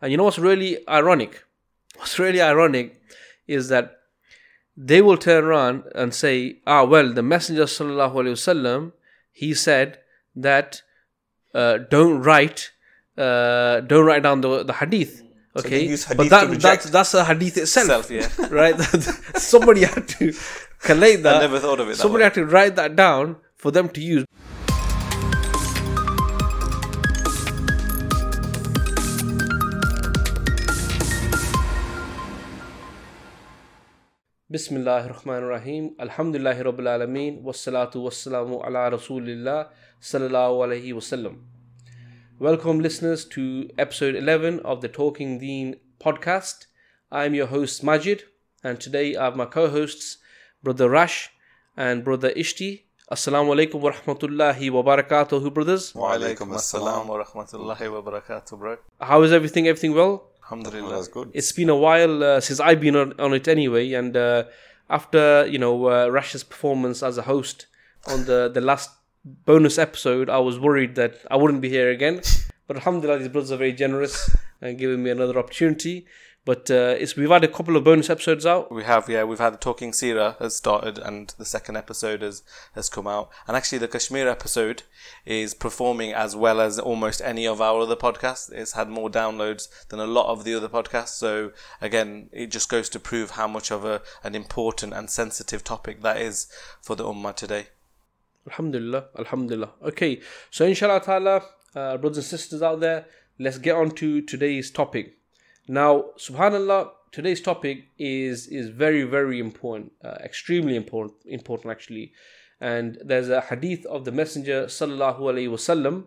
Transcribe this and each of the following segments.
And you know what's really ironic? What's really ironic is that they will turn around and say, ah, well, the Messenger sallallahu alaihi wasallam, he said that uh, don't write, uh, don't write down the, the hadith. Okay, use but that, that's that's a hadith itself, Self, yeah. right? Somebody had to collate that. I never thought of it that Somebody way. had to write that down for them to use. Bismillahir Rahmanir Rahim. Alhamdulillahi Rabbil Alameen. Wassalatu wassalamu ala Rasulillah sallallahu alayhi wasallam. Welcome, listeners, to episode 11 of the Talking Deen podcast. I'm your host, Majid, and today I have my co hosts, Brother Rash and Brother Ishti. Assalamu alaikum wa rahmatullahi wa barakatuh, brothers. Wa alaikum assalam wa rahmatullahi wa barakatuh, bro. How is everything? Everything well? Alhamdulillah. That's good. It's been a while uh, since I've been on, on it anyway, and uh, after you know uh, Rash's performance as a host on the the last bonus episode, I was worried that I wouldn't be here again. But Alhamdulillah, these brothers are very generous and giving me another opportunity. But uh, it's we've had a couple of bonus episodes out. We have, yeah, we've had the Talking Sira has started and the second episode has, has come out. And actually, the Kashmir episode is performing as well as almost any of our other podcasts. It's had more downloads than a lot of the other podcasts. So, again, it just goes to prove how much of a, an important and sensitive topic that is for the Ummah today. Alhamdulillah, Alhamdulillah. Okay, so inshallah ta'ala, uh, brothers and sisters out there, let's get on to today's topic. Now, subhanallah, today's topic is is very, very important, uh, extremely important, important actually. And there's a hadith of the Messenger sallallahu alaihi wasallam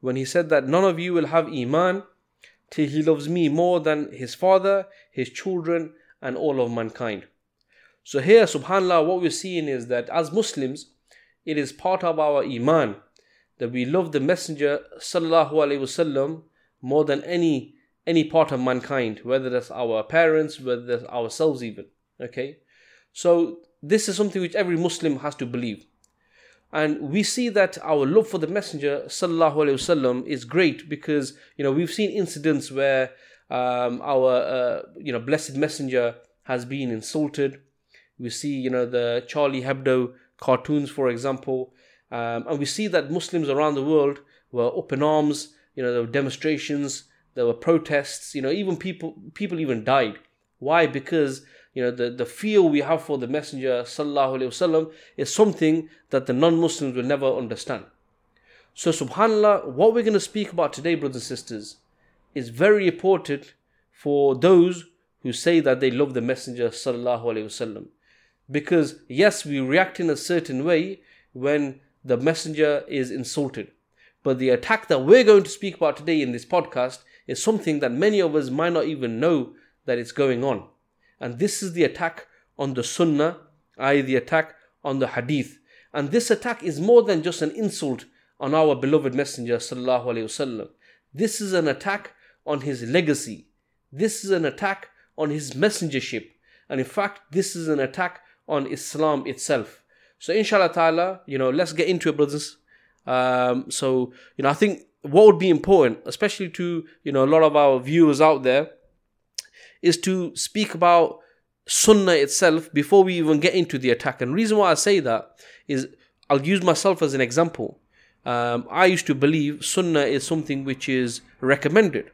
when he said that none of you will have iman till he loves me more than his father, his children, and all of mankind. So here, subhanallah, what we're seeing is that as Muslims, it is part of our iman that we love the Messenger sallallahu alaihi wasallam more than any any part of mankind, whether that's our parents, whether that's ourselves even. Okay, so this is something which every Muslim has to believe, and we see that our love for the Messenger sallallahu alaihi wasallam is great because you know we've seen incidents where um, our uh, you know blessed Messenger has been insulted. We see you know the Charlie Hebdo cartoons, for example, um, and we see that Muslims around the world were up in arms. You know there were demonstrations, there were protests. You know even people people even died. Why? Because you know the, the feel we have for the Messenger sallallahu alaihi wasallam is something that the non-Muslims will never understand. So subhanallah, what we're going to speak about today, brothers and sisters, is very important for those who say that they love the Messenger sallallahu alaihi wasallam. Because yes, we react in a certain way when the Messenger is insulted. But the attack that we're going to speak about today in this podcast is something that many of us might not even know that it's going on. And this is the attack on the Sunnah, i.e., the attack on the Hadith. And this attack is more than just an insult on our beloved Messenger. This is an attack on his legacy. This is an attack on his messengership. And in fact, this is an attack on Islam itself. So, inshallah ta'ala, you know, let's get into it, brothers. Um, so, you know, I think what would be important, especially to, you know, a lot of our viewers out there, is to speak about Sunnah itself before we even get into the attack. And the reason why I say that is I'll use myself as an example. Um, I used to believe Sunnah is something which is recommended.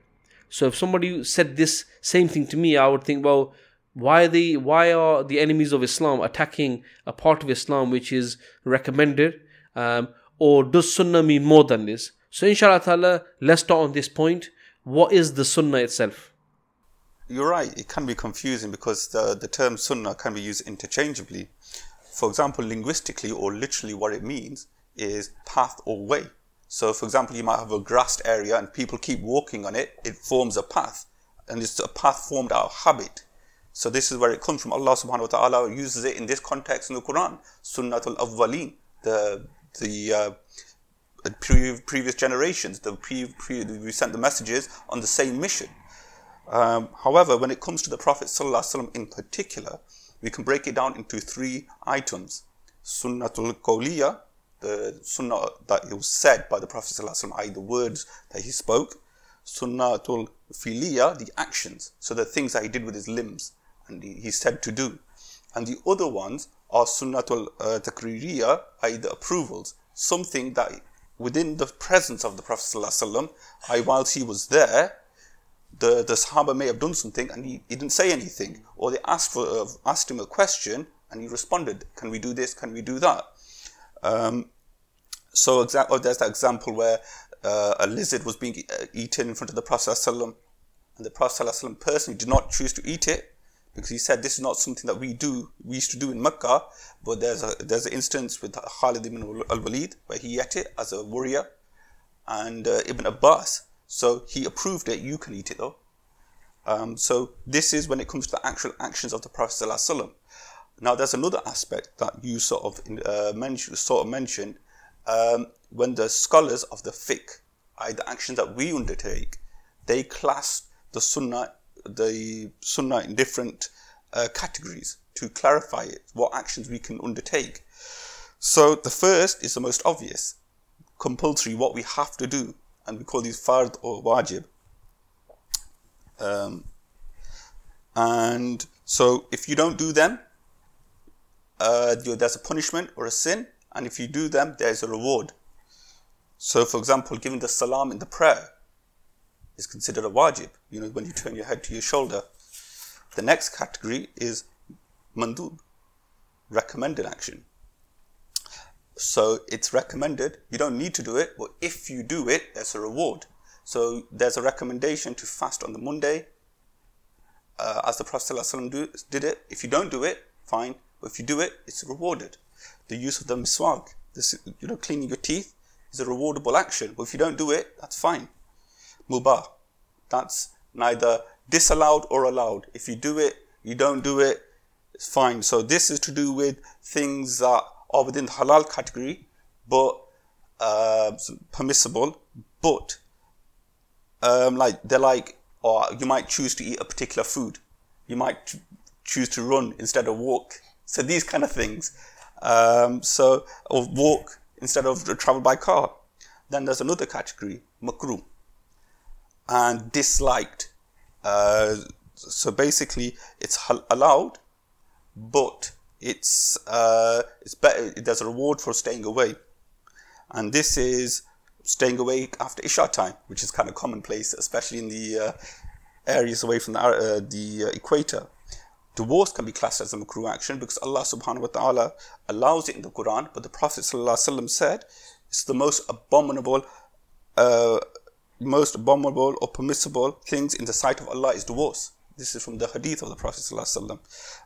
So if somebody said this same thing to me, I would think, well, why are they why are the enemies of Islam attacking a part of Islam which is recommended? Um, or does Sunnah mean more than this? So inshallah ta'ala, let's start on this point. What is the Sunnah itself? You're right, it can be confusing because the, the term sunnah can be used interchangeably. For example, linguistically or literally, what it means is path or way. So, for example, you might have a grassed area and people keep walking on it, it forms a path, and it's a path formed out of habit. So, this is where it comes from. Allah subhanahu wa ta'ala uses it in this context in the Quran Sunnatul Awwaleen, the, the uh, pre- previous generations, the pre- pre- we sent the messages on the same mission. Um, however, when it comes to the Prophet in particular, we can break it down into three items. Sunnatul Qawliya, the sunnah that was said by the Prophet i.e. the words that he spoke. sunnatul filiya, the actions, so the things that he did with his limbs and he, he said to do. And the other ones are sunnatul uh, takririya, i.e. the approvals, something that within the presence of the Prophet ﷺ, i.e. whilst he was there, the, the Sahaba may have done something and he, he didn't say anything, or they asked for uh, asked him a question and he responded, "Can we do this? Can we do that?" Um, so exa- oh, there's that example where uh, a lizard was being uh, eaten in front of the Prophet ﷺ, and the Prophet ﷺ personally did not choose to eat it because he said this is not something that we do we used to do in Mecca but there's a there's an instance with Khalid ibn al-Walid where he ate it as a warrior and uh, Ibn Abbas so he approved it you can eat it though um, so this is when it comes to the actual actions of the Prophet ﷺ. now there's another aspect that you sort of uh, mentioned sort of mentioned um, when the scholars of the fiqh, i.e. the actions that we undertake, they class the sunnah, the sunnah in different uh, categories to clarify it, what actions we can undertake. So the first is the most obvious, compulsory, what we have to do, and we call these fard or wajib. Um, and so if you don't do them, uh, there's a punishment or a sin, and if you do them, there's a reward. So, for example, giving the salam in the prayer is considered a wajib, you know, when you turn your head to your shoulder. The next category is mandub, recommended action. So it's recommended, you don't need to do it, but if you do it, there's a reward. So there's a recommendation to fast on the Monday, uh, as the Prophet ﷺ did it. If you don't do it, fine, but if you do it, it's rewarded the use of the miswak, this, you know, cleaning your teeth is a rewardable action. But if you don't do it, that's fine. Mubah, that's neither disallowed or allowed. If you do it, you don't do it, it's fine. So this is to do with things that are within the halal category, but uh, permissible, but um, like they're like, or you might choose to eat a particular food. You might choose to run instead of walk. So these kind of things um, so, or walk instead of travel by car. Then there's another category, makruh, and disliked. Uh, so basically, it's allowed, but it's uh, it's better. There's a reward for staying away, and this is staying awake after Isha time, which is kind of commonplace, especially in the uh, areas away from the, uh, the uh, equator. Divorce can be classed as a makruh action because Allah subhanahu wa ta'ala allows it in the Quran, but the Prophet said it's the most abominable, uh, most abominable or permissible things in the sight of Allah is divorce. This is from the hadith of the Prophet.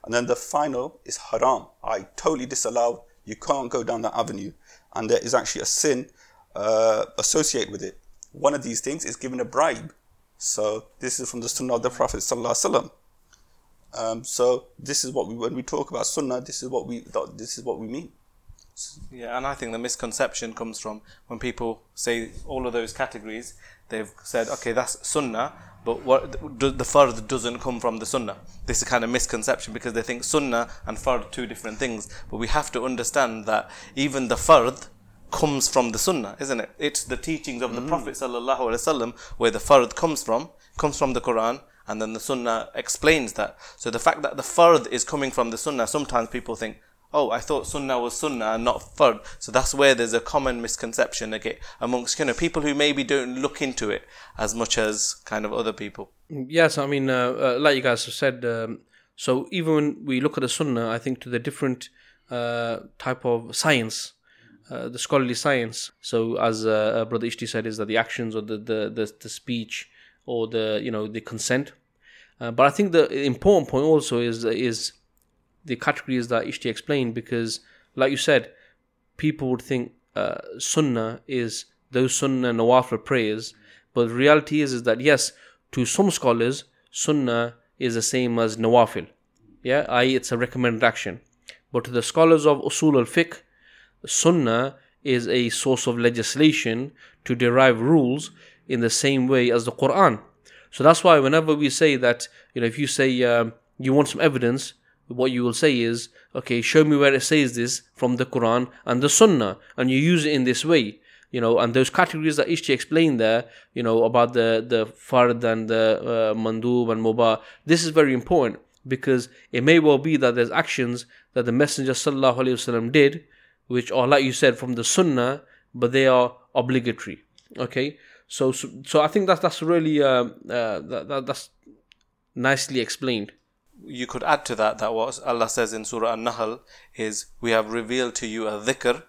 And then the final is haram. I totally disallow, you can't go down that avenue. And there is actually a sin uh, associated with it. One of these things is giving a bribe. So this is from the sunnah of the Prophet. Um, so this is what we when we talk about sunnah, this is what we this is what we mean. Yeah, and I think the misconception comes from when people say all of those categories. They've said, okay, that's sunnah, but what the fard doesn't come from the sunnah. This is a kind of misconception because they think sunnah and fard are two different things. But we have to understand that even the fard comes from the sunnah, isn't it? It's the teachings of the mm. Prophet sallallahu alaihi wasallam where the fard comes from, comes from the Quran, and then the Sunnah explains that. So the fact that the fard is coming from the Sunnah, sometimes people think, oh, I thought Sunnah was Sunnah and not fard. So that's where there's a common misconception again amongst you know people who maybe don't look into it as much as kind of other people. Yes, I mean, uh, uh, like you guys have said. Um, so even when we look at the Sunnah, I think to the different uh, type of science. Uh, the scholarly science. So, as uh, uh, Brother Ishti said, is that the actions or the, the, the, the speech or the you know the consent but I think the important point also is is the categories that Ishti explained because, like you said, people would think uh, Sunnah is those Sunnah Nawafil prayers, but the reality is is that yes, to some scholars, Sunnah is the same as Nawafil, yeah, i.e. it's a recommended action. But to the scholars of Usul al-Fiqh, Sunnah is a source of legislation to derive rules in the same way as the Quran. So that's why whenever we say that, you know, if you say um, you want some evidence, what you will say is, okay, show me where it says this from the Quran and the Sunnah, and you use it in this way. you know, and those categories that Ishti explained there, you know, about the the fard and the uh, mandub and mubah. This is very important because it may well be that there's actions that the Messenger sallallahu alaihi wasallam did, which are like you said from the sunnah, but they are obligatory. Okay, so so, so I think that's that's really uh, uh, that, that, that's nicely explained. You could add to that that what Allah says in Surah An-Nahl is, "We have revealed to you a dhikr,"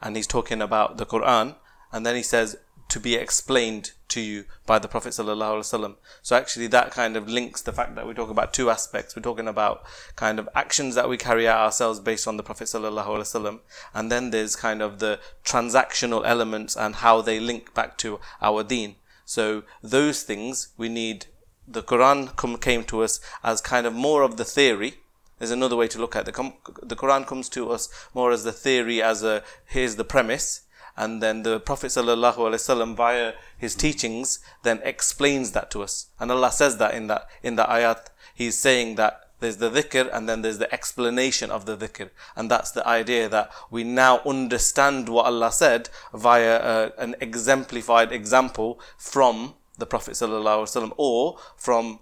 and He's talking about the Quran, and then He says, "To be explained to you by the Prophet sallallahu So actually, that kind of links the fact that we talk about two aspects. We're talking about kind of actions that we carry out ourselves based on the Prophet sallallahu and then there's kind of the transactional elements and how they link back to our Deen. So those things we need the Quran come, came to us as kind of more of the theory. There's another way to look at it. The, the Quran comes to us more as the theory, as a here's the premise, and then the Prophet ﷺ via his teachings then explains that to us. And Allah says that in that in the ayat, He's saying that there's the dhikr and then there's the explanation of the dhikr. And that's the idea that we now understand what Allah said via uh, an exemplified example from the Prophet ﷺ or from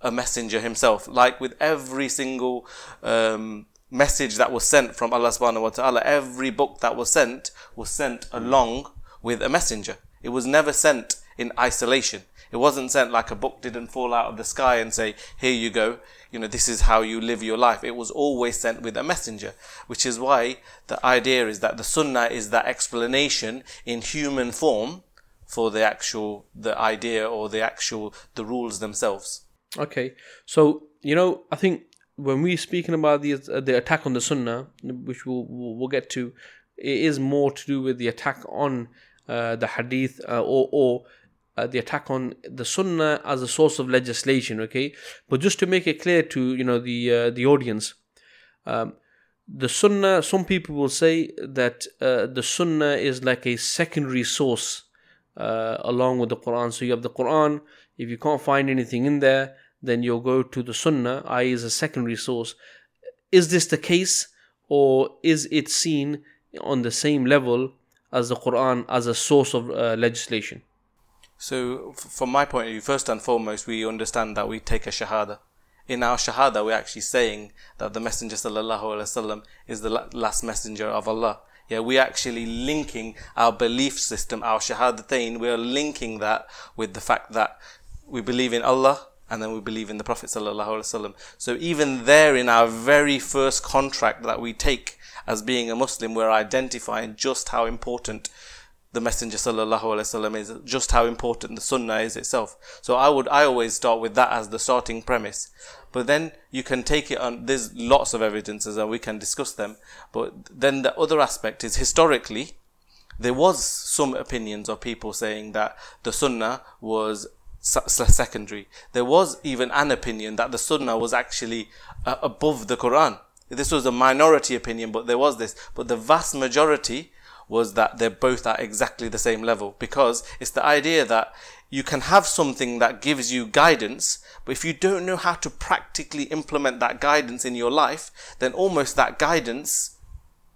a messenger himself. Like with every single um, message that was sent from Allah subhanahu wa ta'ala, every book that was sent was sent along with a messenger. It was never sent in isolation. It wasn't sent like a book didn't fall out of the sky and say, here you go, you know, this is how you live your life. It was always sent with a messenger, which is why the idea is that the sunnah is that explanation in human form for the actual the idea or the actual the rules themselves. Okay, so you know, I think when we're speaking about the uh, the attack on the Sunnah, which we'll we'll get to, it is more to do with the attack on uh, the Hadith uh, or or uh, the attack on the Sunnah as a source of legislation. Okay, but just to make it clear to you know the uh, the audience. Um, the Sunnah, some people will say that uh, the Sunnah is like a secondary source uh, along with the Quran. So you have the Quran. If you can't find anything in there, then you'll go to the Sunnah, i.e., as a secondary source. Is this the case, or is it seen on the same level as the Quran as a source of uh, legislation? So, from my point of view, first and foremost, we understand that we take a shahada. In our shahada, we're actually saying that the Messenger وسلم, is the last messenger of Allah. yeah, we're actually linking our belief system, our shahadatain, we're linking that with the fact that we believe in Allah and then we believe in the Prophet. So even there in our very first contract that we take as being a Muslim, we're identifying just how important the Messenger sallallahu wasallam is, just how important the Sunnah is itself. So I would, I always start with that as the starting premise. But then you can take it on, there's lots of evidences and we can discuss them. But then the other aspect is historically, there was some opinions of people saying that the Sunnah was secondary. There was even an opinion that the Sunnah was actually uh, above the Quran. This was a minority opinion, but there was this. But the vast majority was that they're both at exactly the same level because it's the idea that you can have something that gives you guidance, but if you don't know how to practically implement that guidance in your life, then almost that guidance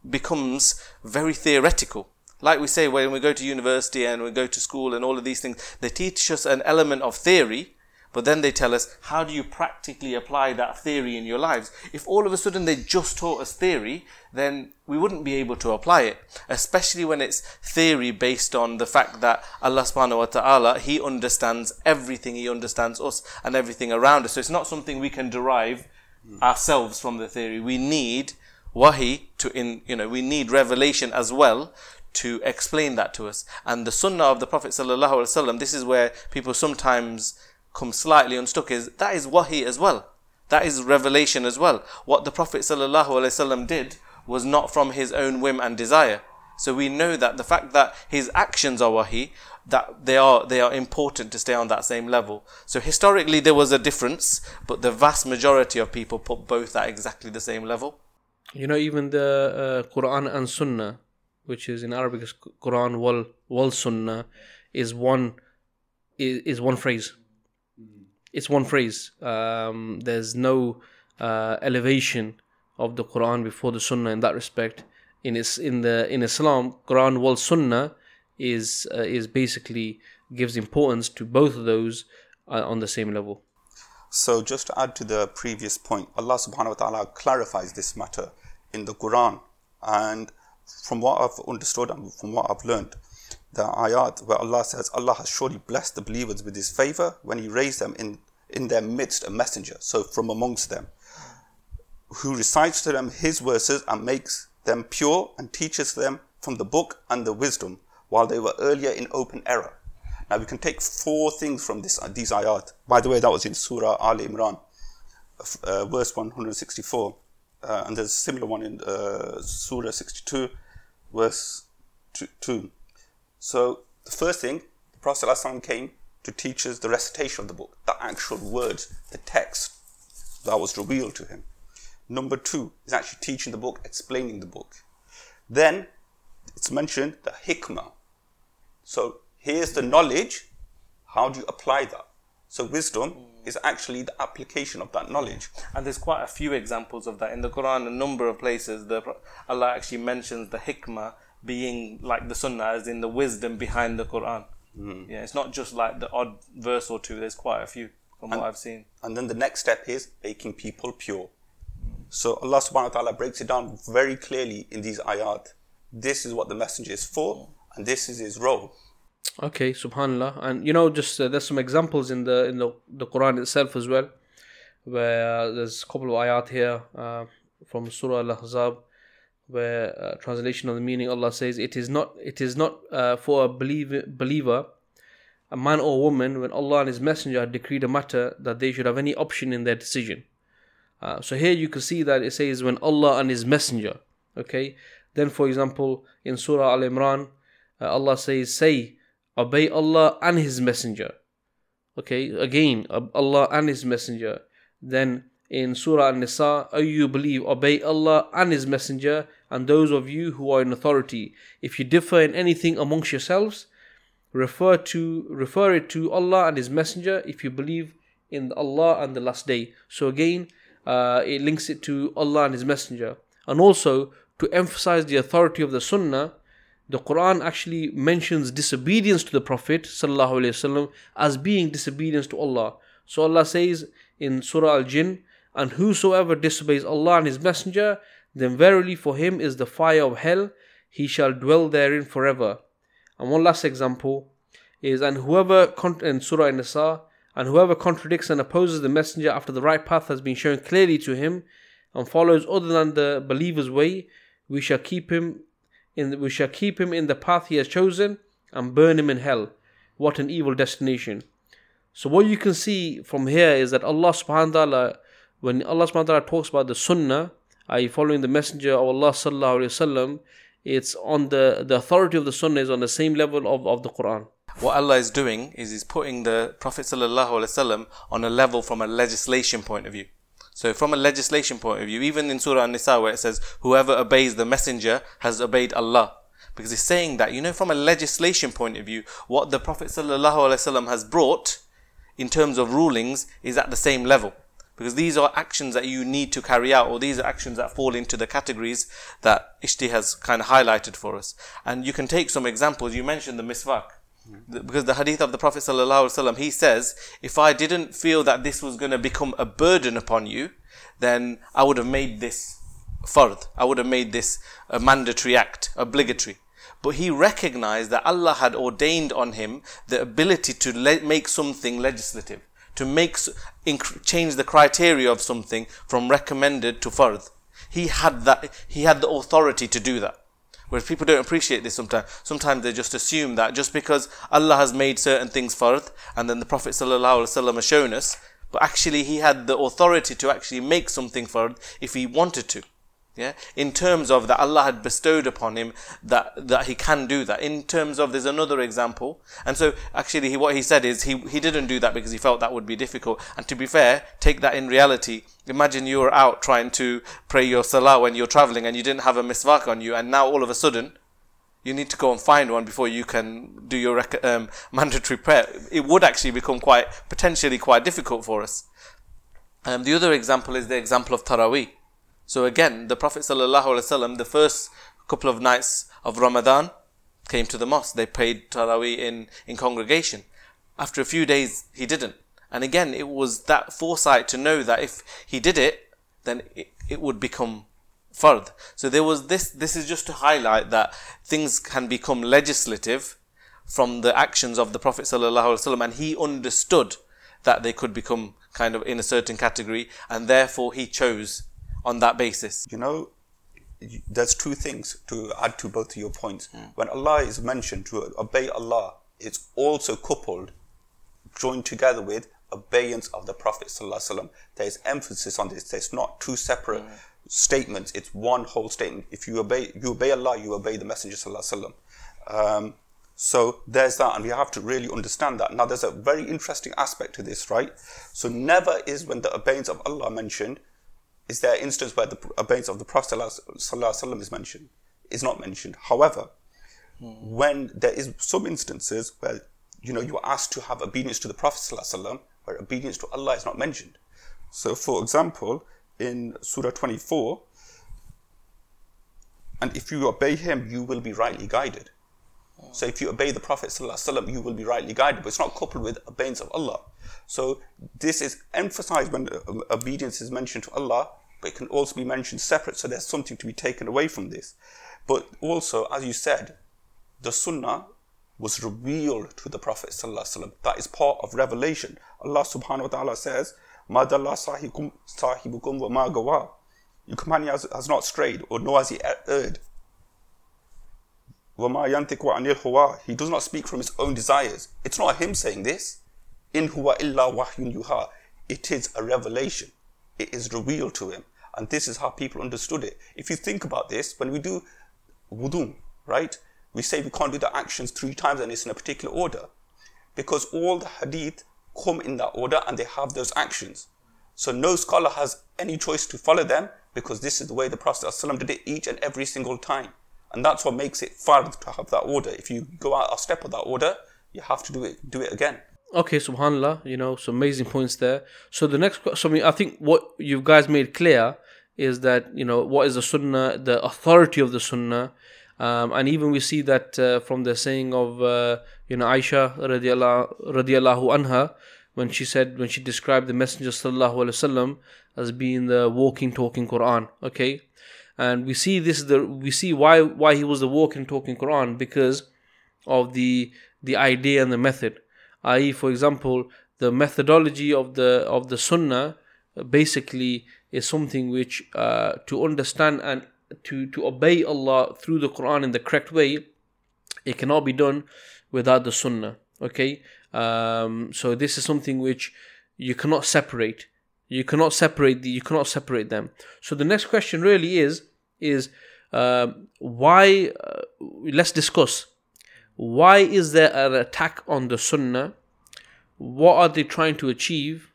becomes very theoretical. Like we say, when we go to university and we go to school and all of these things, they teach us an element of theory, but then they tell us, how do you practically apply that theory in your lives? If all of a sudden they just taught us theory, then we wouldn't be able to apply it. Especially when it's theory based on the fact that Allah subhanahu wa ta'ala, He understands everything, He understands us and everything around us. So it's not something we can derive ourselves from the theory. We need wahi to in you know we need revelation as well to explain that to us. And the sunnah of the Prophet ﷺ, this is where people sometimes come slightly unstuck, is that is wahi as well. That is revelation as well. What the Prophet ﷺ did was not from his own whim and desire. So we know that the fact that his actions are wahi, that they are they are important to stay on that same level. So historically there was a difference, but the vast majority of people put both at exactly the same level. You know, even the uh, Quran and Sunnah, which is in Arabic Quran wal wal Sunnah, is one is, is one phrase. It's one phrase. Um, there's no uh, elevation of the Quran before the Sunnah in that respect. In is in the in Islam, Quran wal Sunnah is uh, is basically gives importance to both of those uh, on the same level. So just to add to the previous point, Allah subhanahu wa ta'ala clarifies this matter in the Quran. And from what I've understood and from what I've learned, the ayat where Allah says, Allah has surely blessed the believers with His favor when He raised them in, in their midst a messenger, so from amongst them, who recites to them His verses and makes them pure and teaches them from the book and the wisdom, while they were earlier in open error. Now we can take four things from this these ayat. By the way, that was in Surah Al Imran, uh, verse 164. Uh, and there's a similar one in uh, Surah 62, verse 2. So the first thing, the Prophet came to teach us the recitation of the book, the actual words, the text that was revealed to him. Number two is actually teaching the book, explaining the book. Then it's mentioned the hikmah. So here's the knowledge. How do you apply that? So wisdom is actually the application of that knowledge. And there's quite a few examples of that in the Quran. A number of places, the Allah actually mentions the hikmah being like the Sunnah, as in the wisdom behind the Quran. Mm. Yeah, it's not just like the odd verse or two. There's quite a few from and, what I've seen. And then the next step is making people pure. So Allah Subhanahu wa Taala breaks it down very clearly in these ayat. This is what the messenger is for, and this is his role. Okay, subhanallah. And you know, just uh, there's some examples in the in the, the Quran itself as well, where uh, there's a couple of ayat here uh, from Surah Al-Ahzab, where uh, translation of the meaning Allah says, "It is not it is not uh, for a believer, believer, a man or woman, when Allah and His Messenger decreed a matter that they should have any option in their decision." Uh, so here you can see that it says when Allah and His Messenger. Okay. Then, for example, in Surah Al Imran, Allah says, "Say." obey Allah and His Messenger. Okay, again, Allah and His Messenger. Then in Surah An-Nisa, O you believe, obey Allah and His Messenger and those of you who are in authority. If you differ in anything amongst yourselves, refer to refer it to Allah and His Messenger if you believe in Allah and the last day. So again, uh, it links it to Allah and His Messenger. And also to emphasize the authority of the Sunnah, the Quran actually mentions disobedience to the Prophet وسلم, as being disobedience to Allah. So Allah says in Surah Al Jinn, And whosoever disobeys Allah and His Messenger, then verily for him is the fire of hell, he shall dwell therein forever. And one last example is, And whoever, in Surah An-Nisa, and whoever contradicts and opposes the Messenger after the right path has been shown clearly to him, and follows other than the believer's way, we shall keep him in, we shall keep him in the path he has chosen and burn him in hell. What an evil destination. So what you can see from here is that Allah subhanahu wa ta'ala, when Allah subhanahu wa ta'ala talks about the sunnah, i.e. following the messenger of Allah sallallahu alayhi wasallam, it's on the, the authority of the sunnah is on the same level of, of the Quran. What Allah is doing is He's putting the Prophet sallallahu alaihi wasallam on a level from a legislation point of view. So from a legislation point of view, even in Surah An-Nisa where it says, whoever obeys the messenger has obeyed Allah. Because he's saying that, you know, from a legislation point of view, what the Prophet ﷺ has brought in terms of rulings is at the same level. Because these are actions that you need to carry out, or these are actions that fall into the categories that Ishti has kind of highlighted for us. And you can take some examples. You mentioned the miswak mm-hmm. because the hadith of the Prophet ﷺ, he says, if I didn't feel that this was going to become a burden upon you, then I would have made this fard. I would have made this a mandatory act, obligatory. But he recognized that Allah had ordained on him the ability to le- make something legislative, to make change the criteria of something from recommended to fard. He had that. He had the authority to do that. Whereas people don't appreciate this sometimes. Sometimes they just assume that just because Allah has made certain things fard, and then the Prophet sallallahu ﷺ has shown us, but actually he had the authority to actually make something fard if he wanted to. Yeah, in terms of that Allah had bestowed upon him that that he can do that. In terms of there's another example, and so actually he, what he said is he he didn't do that because he felt that would be difficult. And to be fair, take that in reality. Imagine you were out trying to pray your salah when you're traveling and you didn't have a miswak on you, and now all of a sudden you need to go and find one before you can do your um, mandatory prayer. It would actually become quite potentially quite difficult for us. Um, the other example is the example of Taraweeh. So again, the Prophet ﷺ, the first couple of nights of Ramadan, came to the mosque. They prayed Taraweeh in, in congregation. After a few days, he didn't. And again, it was that foresight to know that if he did it, then it, it would become fard. So there was this, this is just to highlight that things can become legislative from the actions of the Prophet ﷺ and he understood that they could become kind of in a certain category and therefore he chose on that basis. You know, there's two things to add to both of your points. Mm. When Allah is mentioned to obey Allah, it's also coupled, joined together with obedience of the Prophet ﷺ. There's emphasis on this. There's not two separate mm. statements. It's one whole statement. If you obey, you obey Allah, you obey the Messenger ﷺ. Um, so there's that, and we have to really understand that. Now, there's a very interesting aspect to this, right? So never is when the obedience of Allah mentioned is there an instance where the obedience of the Prophet ﷺ is mentioned? Is not mentioned. However, mm. when there is some instances where you know you are asked to have obedience to the Prophet ﷺ, where obedience to Allah is not mentioned. So, for example, in Surah 24, and if you obey him, you will be rightly guided. So if you obey the Prophet ﷺ, you will be rightly guided. But it's not coupled with obedience of Allah. So this is emphasized when uh, obedience is mentioned to Allah, but it can also be mentioned separate. So there's something to be taken away from this. But also, as you said, the Sunnah was revealed to the Prophet. That is part of revelation. Allah subhanahu wa ta'ala says, Madallah sahibukum wa ma gawa. Your companion has, has not strayed, or nor has he erred. He does not speak from his own desires. It's not him saying this. In huwa illa wahyun yuha. It is a revelation. It is revealed to him. And this is how people understood it. If you think about this, when we do wudu, right? We say we can't do the actions three times and it's in a particular order. Because all the hadith come in that order and they have those actions. So no scholar has any choice to follow them because this is the way the Prophet ﷺ did it each and every single time. And that's what makes it fard to have that order. If you go out a step of that order, you have to do it do it again. Okay, subhanallah, you know, some amazing points there. So the next so I think what you guys made clear is that, you know, what is the sunnah, the authority of the sunnah. Um, and even we see that uh, from the saying of, uh, you know, Aisha radiallahu, radiallahu anha, when she said, when she described the Messenger sallallahu alaihi wasallam as being the walking, talking Quran. Okay, and we see this the we see why why he was the walking talking Quran because of the the idea and the method i.e. for example the methodology of the of the sunnah basically is something which uh, to understand and to to obey Allah through the Quran in the correct way it cannot be done without the sunnah okay? Um, so this is something which you cannot separate. You cannot separate the you cannot separate them. So the next question really is is uh, why uh, let's discuss why is there an attack on the sunnah? What are they trying to achieve?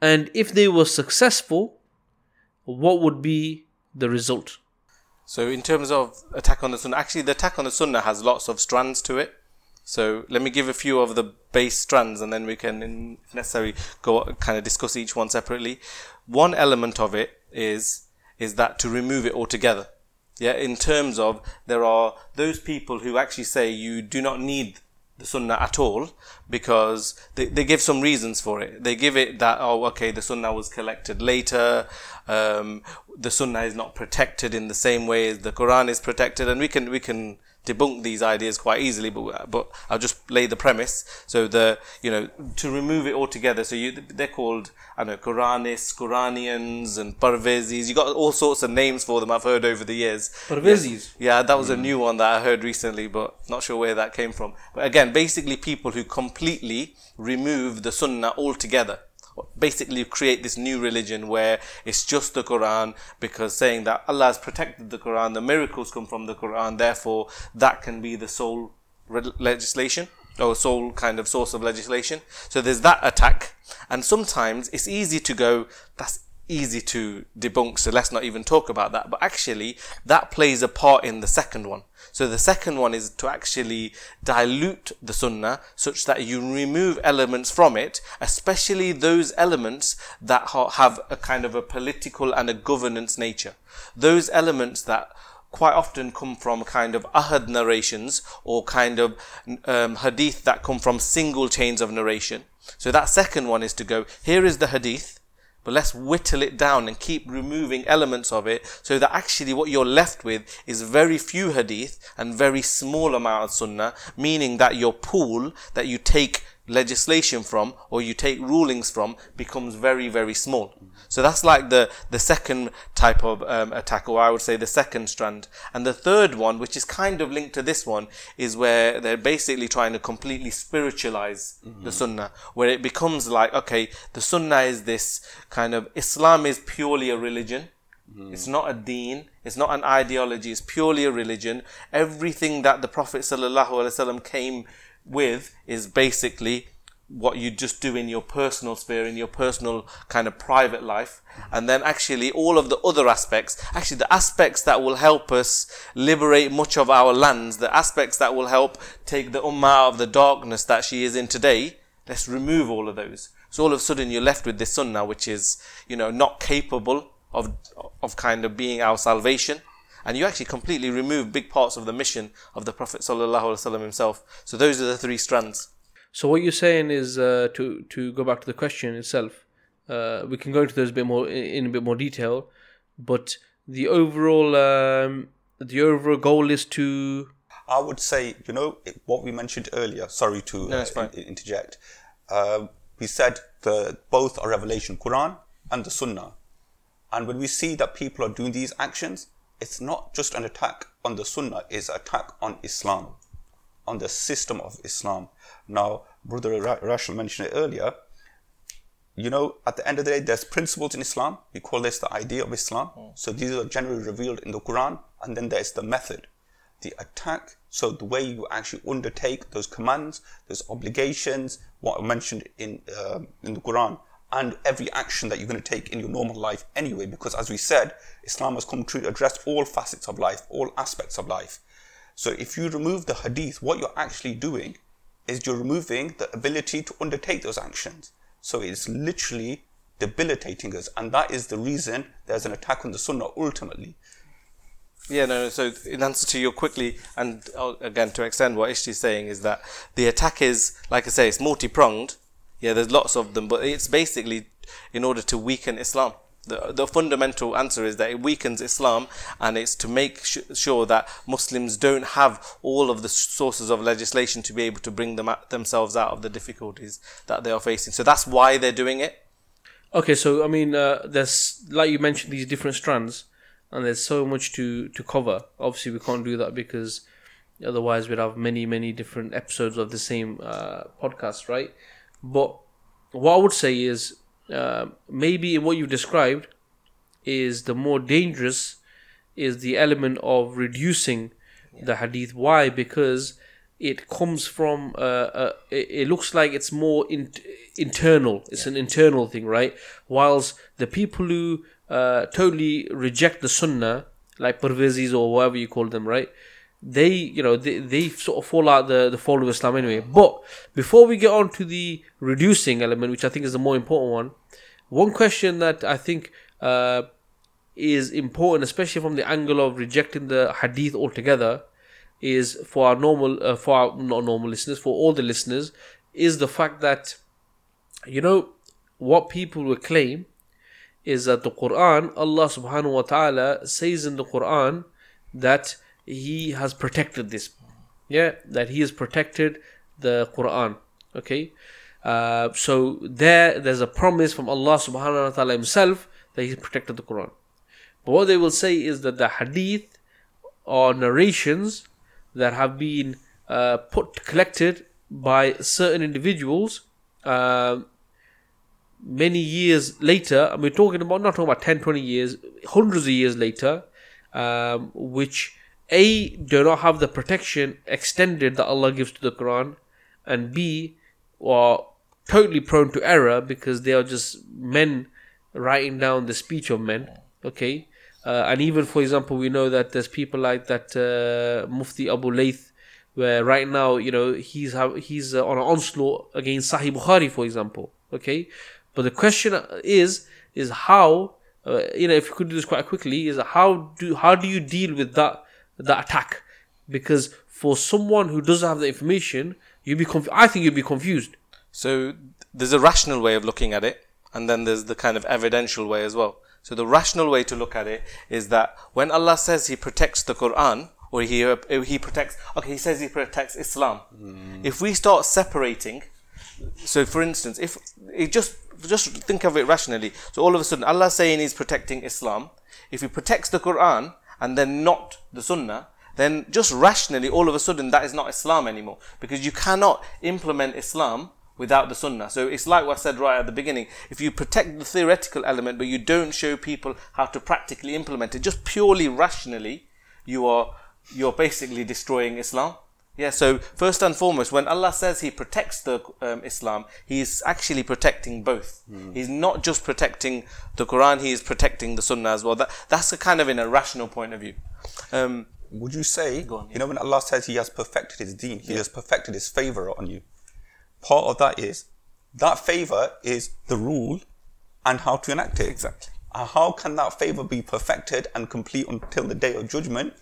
And if they were successful what would be the result? So in terms of attack on the sunnah actually the attack on the sunnah has lots of strands to it. So let me give a few of the base strands and then we can if necessary go kind of discuss each one separately. One element of it is is that to remove it altogether. Yeah, in terms of there are those people who actually say you do not need the sunnah at all because they, they give some reasons for it. They give it that, oh, okay, the sunnah was collected later, um, the sunnah is not protected in the same way as the Quran is protected, and we can, we can debunk these ideas quite easily, but but I'll just lay the premise. So the you know to remove it altogether. So you they're called I know Quranists, Quranians, and Parvezis. You got all sorts of names for them. I've heard over the years. Parvezis. Yeah, that was mm. a new one that I heard recently, but not sure where that came from. But again, basically people who completely remove the Sunnah altogether basically create this new religion where it's just the Quran because saying that Allah has protected the Quran, the miracles come from the Quran, therefore that can be the sole re- legislation or sole kind of source of legislation. So there's that attack. And sometimes it's easy to go, that's easy to debunk, so let's not even talk about that. But actually, that plays a part in the second one. So the second one is to actually dilute the sunnah such that you remove elements from it, especially those elements that have a kind of a political and a governance nature. Those elements that quite often come from kind of ahad narrations or kind of um, hadith that come from single chains of narration. So that second one is to go, here is the hadith, but let's whittle it down and keep removing elements of it so that actually what you're left with is very few hadith and very small amount of sunnah, meaning that your pool that you take legislation from or you take rulings from becomes very very small so that's like the the second type of um, attack or i would say the second strand and the third one which is kind of linked to this one is where they're basically trying to completely spiritualize mm-hmm. the sunnah where it becomes like okay the sunnah is this kind of islam is purely a religion Mm. It's not a deen. It's not an ideology. It's purely a religion. Everything that the Prophet ﷺ came with is basically what you just do in your personal sphere, in your personal kind of private life. And then actually all of the other aspects, actually the aspects that will help us liberate much of our lands, the aspects that will help take the ummah out of the darkness that she is in today, let's remove all of those. So all of a sudden you're left with this sunnah which is, you know, not capable of, of kind of being our salvation and you actually completely remove big parts of the mission of the Prophet ﷺ himself. So those are the three strands. So what you're saying is uh, to to go back to the question itself. Uh, we can go into those a bit more in a bit more detail, but the overall um, the overall goal is to. I would say, you know, what we mentioned earlier. Sorry to no, uh, interject. Uh, we said the both are revelation, Quran and the Sunnah, and when we see that people are doing these actions, it's not just an tariqah on the Sunnah, it's an attack on Islam, on the system of Islam. Now, Brother Rashal mentioned it earlier. You know, at the end of the day, there's principles in Islam. We call this the idea of Islam. Mm. So these are generally revealed in the Quran, and then there's the method, the attack. So the way you actually undertake those commands, those obligations, what I mentioned in uh, in the Quran, and every action that you're going to take in your normal life anyway. Because as we said, Islam has come to address all facets of life, all aspects of life. So if you remove the hadith, what you're actually doing is you're removing the ability to undertake those actions. So it's literally debilitating us. And that is the reason there's an attack on the sunnah ultimately. Yeah, no, no. So, in answer to your quickly, and again to extend what Ishti is saying, is that the attack is, like I say, it's multi pronged. Yeah, there's lots of them, but it's basically in order to weaken Islam. The, the fundamental answer is that it weakens Islam and it's to make sh- sure that Muslims don't have all of the sources of legislation to be able to bring them themselves out of the difficulties that they are facing. So that's why they're doing it. Okay, so I mean, uh, there's like you mentioned these different strands, and there's so much to to cover. Obviously, we can't do that because otherwise we'd have many many different episodes of the same uh, podcast, right? But what I would say is uh, maybe what you described is the more dangerous is the element of reducing yeah. the hadith. Why? Because it comes from uh, uh, it, it, looks like it's more in, internal. It's yeah. an internal thing, right? Whilst the people who uh, totally reject the sunnah, like Parvezis or whatever you call them, right? They you know they, they sort of fall out the, the fold of Islam anyway. But before we get on to the reducing element, which I think is the more important one, one question that I think uh, is important, especially from the angle of rejecting the hadith altogether, is for our normal uh, for our not normal listeners, for all the listeners, is the fact that you know what people will claim is that the Quran, Allah subhanahu wa ta'ala says in the Quran that he has protected this. Yeah that he has protected the quran. Okay? Uh, so there there's a promise from allah subhanahu wa ta'ala himself that he protected the quran. But what they will say is that the hadith are narrations that have been uh, put collected by certain individuals uh, many years later and we're talking about not talking about 10 20 years hundreds of years later um, which a, do not have the protection extended that Allah gives to the Quran, and B, are totally prone to error because they are just men writing down the speech of men. Okay, uh, and even for example, we know that there's people like that uh, Mufti Abu Layth, where right now you know he's have, he's uh, on an onslaught against Sahih Bukhari, for example. Okay, but the question is is how uh, you know, if you could do this quite quickly, is how do how do you deal with that that attack? Because for someone who doesn't have the information, you'd be conf- I think you'd be confused. So there's a rational way of looking at it, and then there's the kind of evidential way as well. So the rational way to look at it is that when Allah says He protects the Quran, or He uh, He protects, okay, He says He protects Islam. If we start separating, so for instance, if it just just think of it rationally. So all of a sudden, Allah saying He's protecting Islam. If He protects the Quran and then not the Sunnah, then just rationally, all of a sudden, that is not Islam anymore because you cannot implement Islam without the sunnah. So it's like what I said right at the beginning. If you protect the theoretical element, but you don't show people how to practically implement it, just purely rationally, you are you're basically destroying Islam. Yeah. So first and foremost, when Allah says He protects the um, Islam, He is actually protecting both. He's not just protecting the Quran; He is protecting the Sunnah as well. That that's a kind of in a rational point of view. Um, Would you say, on, you know, when Allah says He has perfected His deen, He has perfected His favor on you. Part of that is that favor is the rule and how to enact it. Exactly. How can that favor be perfected and complete until the day of judgment?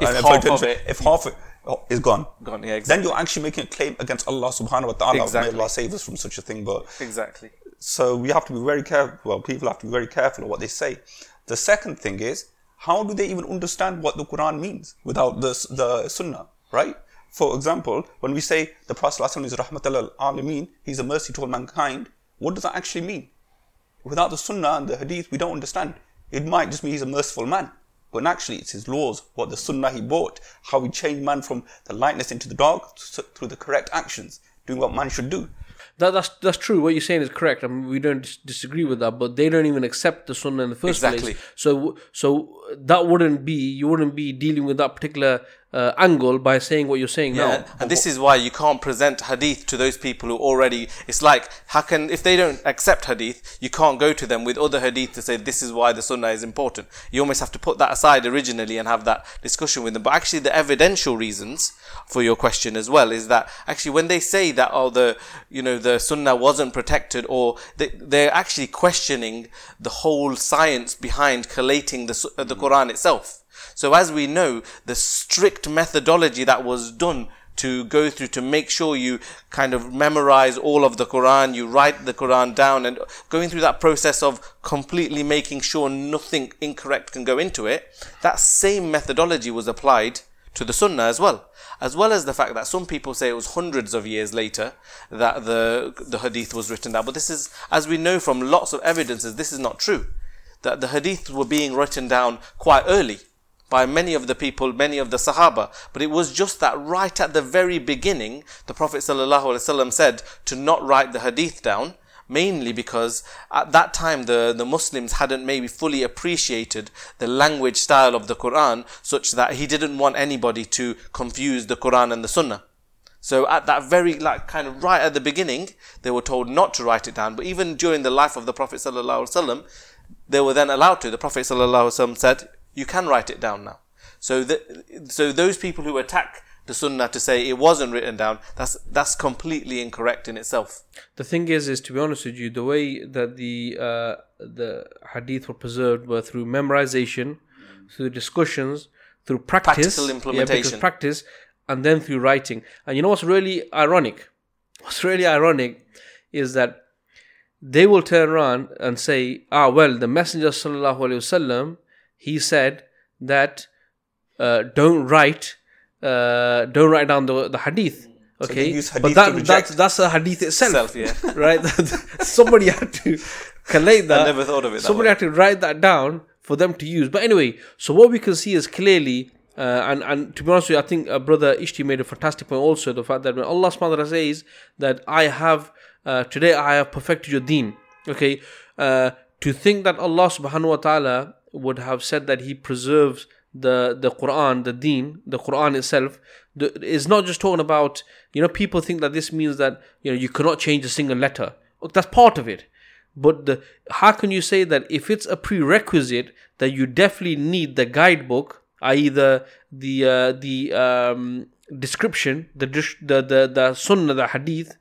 If half of it- if half it Oh, is gone, Gone, yeah, then you're actually making a claim against Allah Subhanahu wa Taala. Exactly. May Allah save us from such a thing. But exactly. so we have to be very careful. Well, people have to be very careful of what they say. The second thing is, how do they even understand what the Quran means without the, the Sunnah, right? For example, when we say the Prophet ﷺ is Rahmatul al Alameen, he's a mercy to all mankind, what does that actually mean? Without the Sunnah and the Hadith, we don't understand. It might just mean he's a merciful man. But actually, it's his laws, what the Sunnah he brought, how he changed man from the lightness into the dark through the correct actions, doing what man should do. That, that's that's true. What you're saying is correct. I mean, we don't disagree with that, but they don't even accept the sunnah in the first Exactly. place. So so that wouldn't be you wouldn't be dealing with that particular uh, angle by saying what you're saying Yeah, now. and, and this is why you can't present hadith to those people who already. It's like how can if they don't accept hadith, you can't go to them with other hadith to say this is why the sunnah is important. You almost have to put that aside originally and have that discussion with them. But actually, the evidential reasons for your question as well is that actually when they say that oh the you know the sunnah wasn't protected or they, they're actually questioning the whole science behind collating the uh, the Quran itself. So as we know, the strict methodology that was done to go through to make sure you kind of memorize all of the Quran, you write the Quran down and going through that process of completely making sure nothing incorrect can go into it, that same methodology was applied to the Sunnah as well. As well as the fact that some people say it was hundreds of years later that the, the Hadith was written down. But this is, as we know from lots of evidences, this is not true. That the Hadith were being written down quite early by many of the people, many of the Sahaba. But it was just that right at the very beginning, the Prophet ﷺ said to not write the hadith down, mainly because at that time the, the Muslims hadn't maybe fully appreciated the language style of the Quran, such that he didn't want anybody to confuse the Quran and the Sunnah. So at that very, like, kind of right at the beginning, they were told not to write it down. But even during the life of the Prophet ﷺ, they were then allowed to. The Prophet ﷺ said, you can write it down now. So, the, so those people who attack the Sunnah to say it wasn't written down, that's that's completely incorrect in itself. The thing is, is to be honest with you, the way that the uh, the hadith were preserved were through memorization, through discussions, through practice, Practical Yeah, implementation. practice, and then through writing. And you know what's really ironic? What's really ironic is that they will turn around and say, "Ah, well, the Messenger sallallahu alaihi wasallam, he said that uh, don't write, uh, don't write down the the hadith." they Okay, use but that, that's that's a hadith itself, Itself, yeah. right? Somebody had to collate that. I never thought of it Somebody way. had to write that down for them to use. But anyway, so what we can see is clearly, uh, and and to be honest with you, I think uh, brother Ishti made a fantastic point. Also, the fact that when Allah Subhanahu wa Taala says that I have uh, today I have perfected your Deen. Okay, uh, to think that Allah Subhanahu wa Taala would have said that He preserves the the Quran, the Deen, the Quran itself, the, is not just talking about. You know, people think that this means that you know you cannot change a single letter. Look, that's part of it. But the how can you say that if it's a prerequisite that you definitely need the guidebook, i.e. the the uh, the um, description, the, the the the sunnah, the hadith,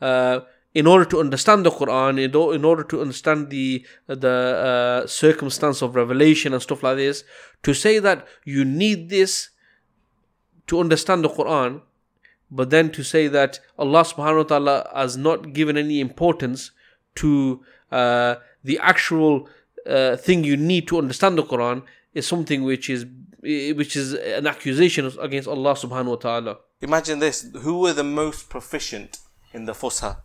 uh, in order to understand the Quran, in, order to understand the the uh, circumstance of revelation and stuff like this, to say that you need this to understand the Quran, but then to say that Allah subhanahu wa ta'ala has not given any importance to uh, the actual uh, thing you need to understand the Quran is something which is which is an accusation against Allah subhanahu wa ta'ala. Imagine this: who were the most proficient in the Fusha?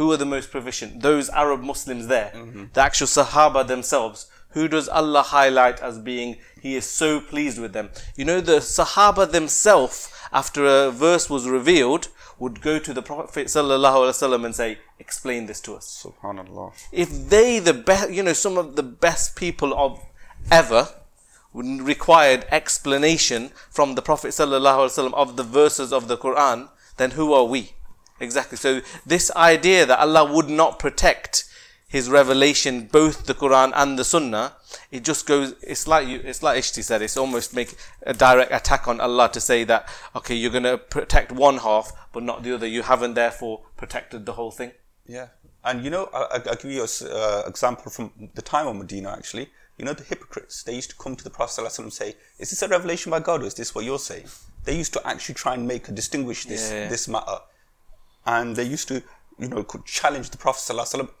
Who are the most proficient? Those Arab Muslims there, mm-hmm. the actual Sahaba themselves. Who does Allah highlight as being He is so pleased with them? You know, the Sahaba themselves, after a verse was revealed, would go to the Prophet wasallam and say, "Explain this to us." Subhanallah. if they the best you know some of the best people of ever required explanation from the prophet wasallam of the verses of the quran then who are we exactly so this idea that allah would not protect his revelation both the quran and the sunnah it just goes it's like you it's like ishti said it's almost make a direct attack on allah to say that okay you're going to protect one half but not the other you haven't therefore protected the whole thing Yeah. And you know, I, I- I'll give you an uh, example from the time of Medina actually. You know, the hypocrites, they used to come to the Prophet ﷺ and say, Is this a revelation by God or is this what you're saying? They used to actually try and make a distinguish this, Yeah. this matter. And they used to, you know, could challenge the Prophet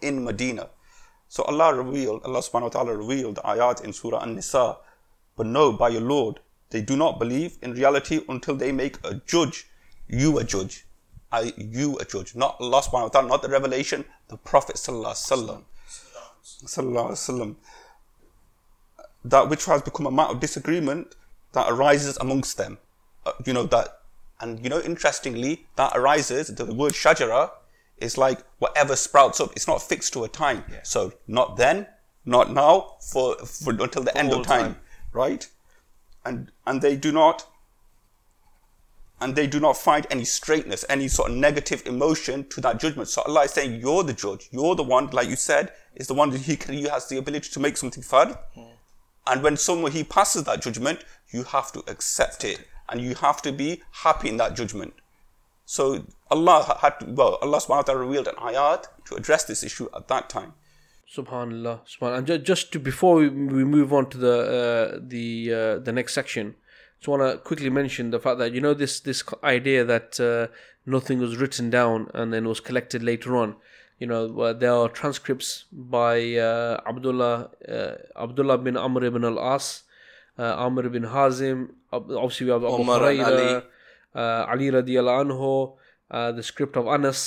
in Medina. So Allah revealed, Allah subhanahu wa ta'ala revealed ayat in Surah An-Nisa. But no, by your Lord, they do not believe in reality until they make a judge, you a judge. I, you a judge, not Allah subhanahu wa ta'ala, not the revelation, the Prophet. Sallallahu alaihi wasallam. That which has become a matter of disagreement that arises amongst them. Uh, you know, that, and you know, interestingly, that arises, the word shajara is like whatever sprouts up, it's not fixed to a time. So, not then, not now, for, for until the end of time, time. right? And, and they do not and they do not find any straightness, any sort of negative emotion to that judgment. So Allah is saying, you're the judge. You're the one, like you said, is the one that He can, He has the ability to make something fard. Hmm. And when someone He passes that judgment, you have to accept it, and you have to be happy in that judgment. So Allah had, to, well, Allah subhanahu wa ta'ala revealed an ayat to address this issue at that time. Subhanallah, Subhanallah. And ju- just to before we, we move on to the uh, the uh, the next section, just want to quickly mention the fact that you know this this idea that uh, nothing was written down and then was collected later on. You know, there are transcripts by uh, Abdullah uh, Abdullah bin Amr ibn al As, uh, Amr bin Hazim. Obviously, we have Abu Hurairah, Ali. uh, Ali radiallahu anhu, uh, the script of Anas,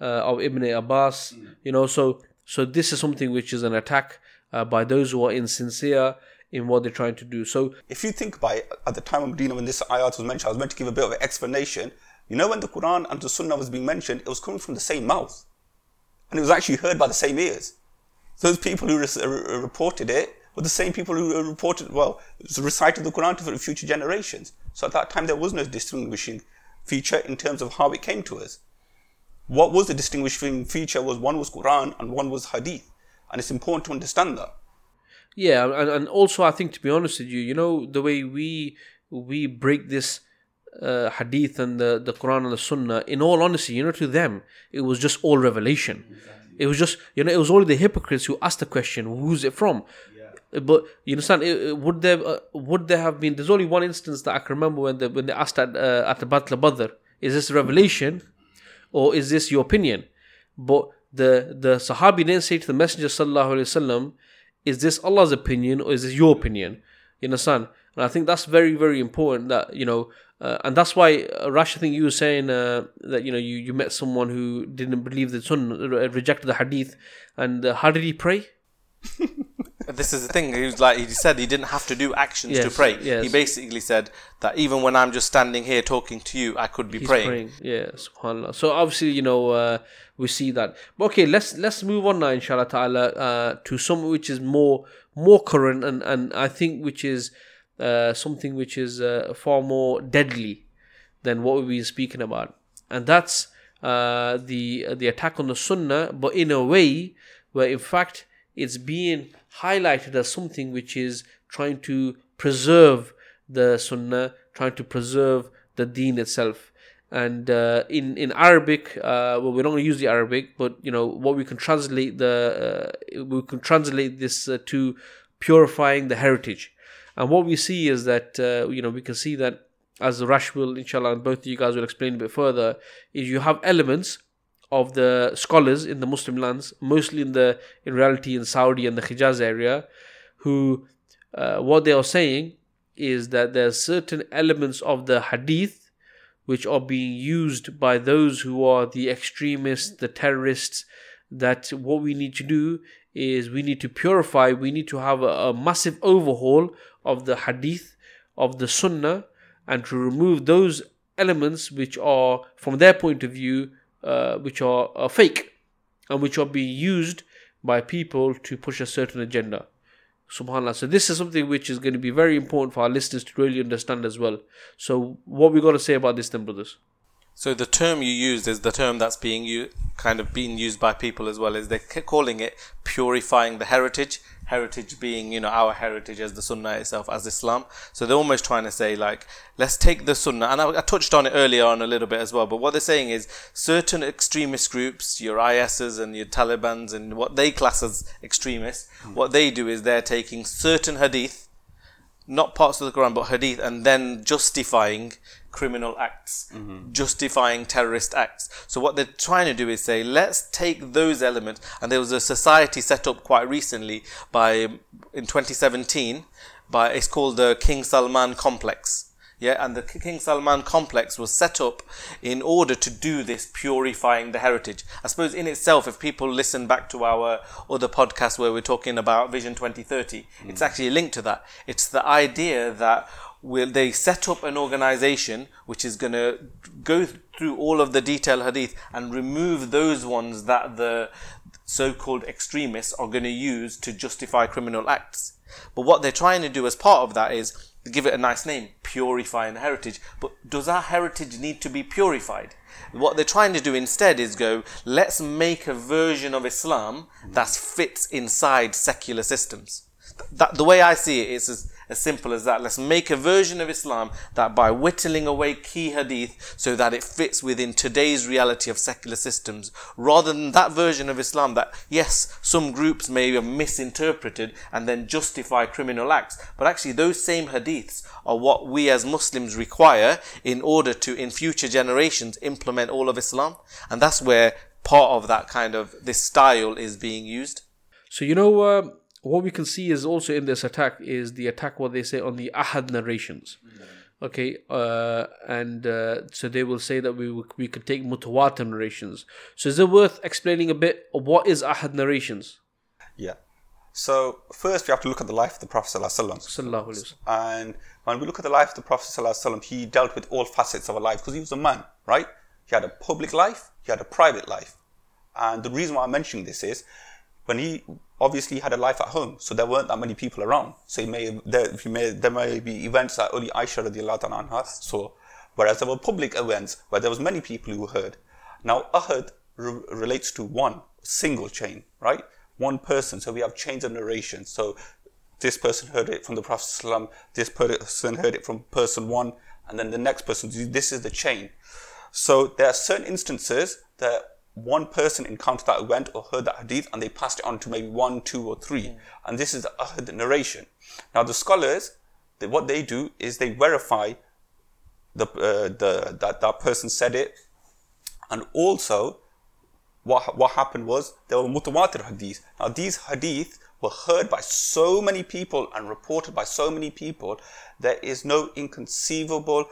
uh, of Ibn Abbas. You know, so so this is something which is an attack uh, by those who are insincere in what they're trying to do. So If you think by at the time of Medina when this ayat was mentioned, I was meant to give a bit of an explanation. You know, when the Quran and the Sunnah was being mentioned, it was coming from the same mouth. And it was actually heard by the same ears. Those people who uh, reported it were the same people who reported, well, recited the Quran to future generations. So at that time, there was no distinguishing feature in terms of how it came to us. What was the distinguishing feature was one was Quran and one was Hadith. And it's important to understand that. yeah, and, and also I think to be honest with you, you know the way we we break this uh, hadith and the the Quran and the Sunnah. In all honesty, you know, to them it was just all revelation. It was just you know it was only the hypocrites who asked the question, "Who's it from?" But you understand? Would there uh, would there have been? There's only one instance that I can remember when they when they asked at uh, at the Battle of Badr, "Is this revelation, or is this your opinion?" But the the Sahabi didn't say to the Messenger sallallahu alaihi wasallam, "Is this Allah's opinion or is this your opinion?" You understand? And I think that's very very important. That you know, uh, and that's why uh, Rash, I think you were saying uh, that you know you, you met someone who didn't believe the Sunnah, re- rejected the Hadith, and uh, how did he pray? This is the thing. He was like he said he didn't have to do actions to pray. yes. He basically said that even when I'm just standing here talking to you, I could be He's praying. Yeah, subhanallah. So obviously, you know, uh, we see that. But okay, let's let's move on now, inshallah ta'ala, uh, to something which is more more current and, and I think which is uh, something which is uh, far more deadly than what we've been speaking about. And that's uh, the the attack on the sunnah, but in a way where in fact it's being highlighted as something which is trying to preserve the sunnah, trying to preserve the deen itself. and uh, in in Arabic, uh, well, we're not going to use the Arabic, but you know what we can translate the uh, we can translate this uh, to purifying the heritage. And what we see is that uh, you know we can see that as Rash will inshallah and both of you guys will explain a bit further is you have elements of the scholars in the Muslim lands, mostly in the in reality in Saudi and the Hijaz area, who uh, what they are saying is that there are certain elements of the hadith which are being used by those who are the extremists, the terrorists, that what we need to do is we need to purify, we need to have a, a massive overhaul of the hadith, of the sunnah, and to remove those elements which are, from their point of view, uh, which are fake and which are being used by people to push a certain agenda. Subhanallah. So this is something which is going to be very important for our listeners to really understand as well. So what we got to say about this then, brothers? So the term you used is the term that's being u- kind of being used by people as well. Is they're calling it purifying the heritage heritage being, you know, our heritage as the Sunnah itself, as Islam. So they're almost trying to say, like, let's take the Sunnah, and I, I, touched on it earlier on a little bit as well, but what they're saying is certain extremist groups, your ISs and your Talibans, and what they class as extremists, mm. what they do is they're taking certain hadith, not parts of the Quran, but hadith, and then justifying criminal acts, mm-hmm. justifying terrorist acts. So what they're trying to do is say, let's take those elements. And there was a society set up quite recently by in 2017 by it's called the King Salman Complex. Yeah, and the King Salman complex was set up in order to do this purifying the heritage. I suppose in itself, if people listen back to our other podcast where we're talking about Vision 2030, mm. it's actually linked to that. It's the idea that will they set up an organization which is going to go through all of the detailed hadith and remove those ones that the so-called extremists are going to use to justify criminal acts. But what they're trying to do as part of that is give it a nice name, purify the heritage. But does our heritage need to be purified? What they're trying to do instead is go, let's make a version of Islam that fits inside secular systems. That, the way I see it is as simple as that. Let's make a version of Islam that by whittling away key hadith so that it fits within today's reality of secular systems, rather than that version of Islam that, yes, some groups may have misinterpreted and then justify criminal acts, but actually those same hadiths are what we as Muslims require in order to, in future generations, implement all of Islam. And that's where part of that kind of, this style is being used. So, you know, uh what we can see is also in this attack is the attack what they say on the ahad narrations. Okay uh, and uh, so they will say that we we could take mutawatir narrations. So is it worth explaining a bit of what is ahad narrations? Yeah. So first we have to look at the life of the prophet sallallahu and when we look at the life of the prophet sallallahu he dealt with all facets of a life because he was a man right? He had a public life he had a private life. And the reason why i'm mentioning this is when he obviously had a life at home, so there weren't that many people around. So may, there, he may, there may be events that only Aisha radiallahu anha saw, whereas there were public events where there was many people who heard. Now, ahad re- relates to one single chain, right? One person. So we have chains of narration. So this person heard it from the Prophet this person heard it from person one, and then the next person. This is the chain. So there are certain instances that one person encountered that event or heard that hadith and they passed it on to maybe one, two, or three. Mm. And this is the ahad narration. Now, the scholars, they, what they do is they verify the, uh, the, that that person said it. And also, what, what happened was there were mutawatir hadith. Now, these hadith were heard by so many people and reported by so many people, there is no inconceivable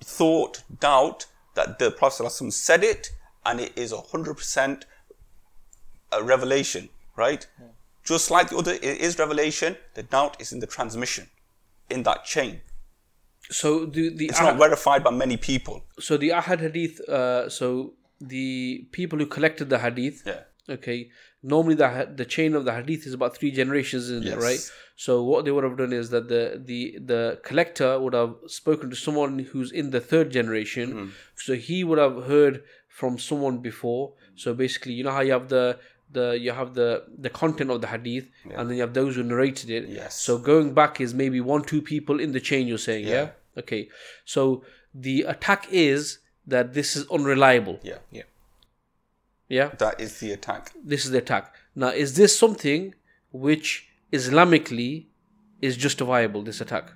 thought, doubt that the Prophet said it and it is 100% a revelation, right? Yeah. Just like the other, it is revelation, the doubt is in the transmission, in that chain. So the, the it's ahad, not verified by many people. So the Ahad Hadith, uh, so the people who collected the Hadith, yeah. okay, normally the the chain of the Hadith is about three generations, yes. right? So what they would have done is that the the the collector would have spoken to someone who's in the third generation, mm. so he would have heard from someone before. So basically, you know how you have the the you have the the content of the hadith yeah. and then you have those who narrated it. Yes. So going back is maybe one two people in the chain. You're saying, yeah. yeah? Okay. So the attack is that this is unreliable. Yeah. Yeah. Yeah, That is the attack. this is the attack. Now, is this something which Islamically is justifiable? This attack.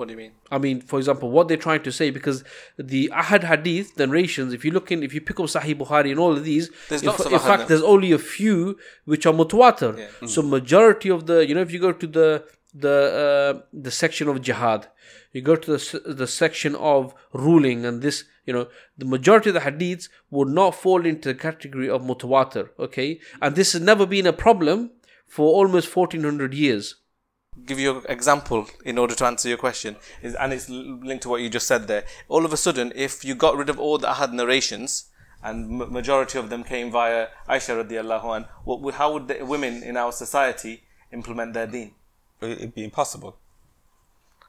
What do you mean? I mean, for example, what they're trying to say because the Ahad Hadith, the narrations, if you look in, if you pick up Sahih Bukhari and all of these, There's in, lots of in fact, now. there's only a few which are mutawatir. Yeah. So majority of the, you know, if you go to the the uh, the section of jihad, you go to the the section of ruling, and this, you know, the majority of the hadiths would not fall into the category of mutawatir. Okay, and this has never been a problem for almost 1400 years. Give you an example in order to answer your question is and it's linked to what you just said there all of a sudden if you got rid of all the ahad narrations and m- majority of them came via Aisha radiallahu an what how would the women in our society implement their deen It'd be impossible.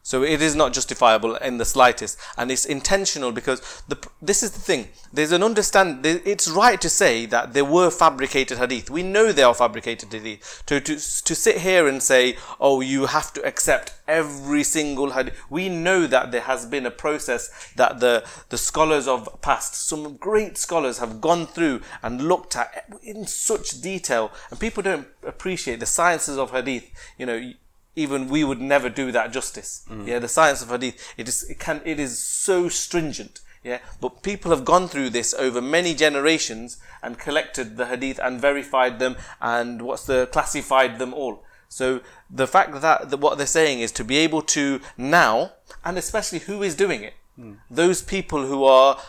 So it is not justifiable in the slightest, and it's intentional because the this is the thing. There's an understand. It's right to say that there were fabricated hadith. We know they are fabricated hadith. To to to sit here and say, oh, you have to accept every single hadith. We know that there has been a process that the the scholars of past, some great scholars, have gone through and looked at in such detail, and people don't appreciate the sciences of hadith. You know even we would never do that justice. Mm. Yeah, the science of hadith it is it can it is so stringent. Yeah, but people have gone through this over many generations and collected the hadith and verified them and what's the classified them all. So the fact that, that what they're saying is to be able to now, and especially who is doing it, mm. those people who are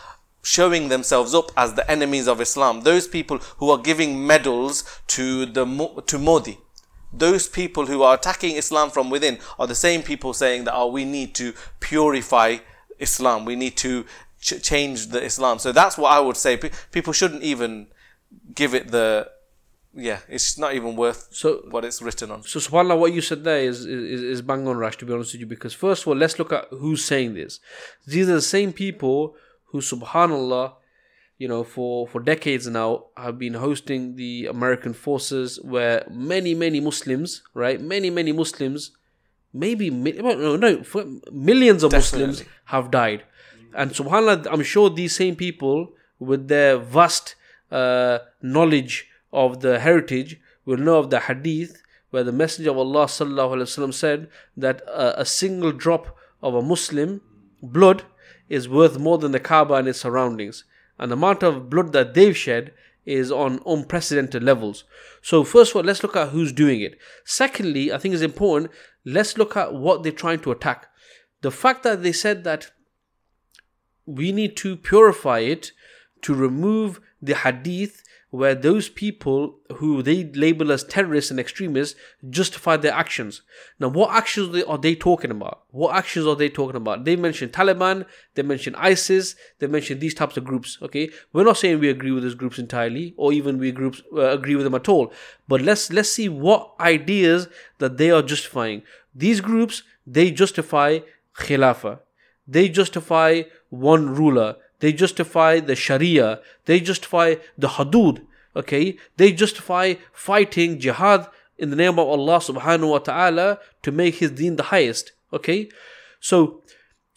showing themselves up as the enemies of Islam, those people who are giving medals to the to Modi, those people who are attacking Islam from within are the same people saying that oh we need to purify Islam we need to ch- change the Islam so that's what I would say Pe- people shouldn't even give it the yeah it's not even worth So- what it's written on So subhanAllah, what you said there is, is is bang on Rash to be honest with you. Because first of all, let's look at who's saying this. These are the same people who subhanAllah, you know, for, for decades now have been hosting the American forces where many, many Muslims, right? Many, many Muslims, maybe no, no, millions of Muslims have died. And subhanAllah, I'm sure these same people with their vast uh, knowledge of the heritage will know of the hadith where the Messenger of Allah sallallahu alaihi wasallam said that a single drop of a Muslim blood is worth more than the Kaaba and its surroundings. And the amount of blood that they've shed is on unprecedented levels. So first of all, let's look at who's doing it. Secondly, I think it's important, let's look at what they're trying to attack. The fact that they said that we need to purify it to remove the hadith where those people who they label as terrorists and extremists justify their actions. Now, what actions are they talking about? What actions are they talking about? They mention Taliban, they mention ISIS, they mention these types of groups. Okay, we're not saying we agree with those groups entirely, or even we groups uh, agree with them at all. But let's let's see what ideas that they are justifying. These groups they justify khilafah. They justify one ruler. They justify the Sharia. They justify the Hudud. Okay? They justify fighting jihad in the name of Allah subhanahu wa ta'ala to make his deen the highest. Okay? So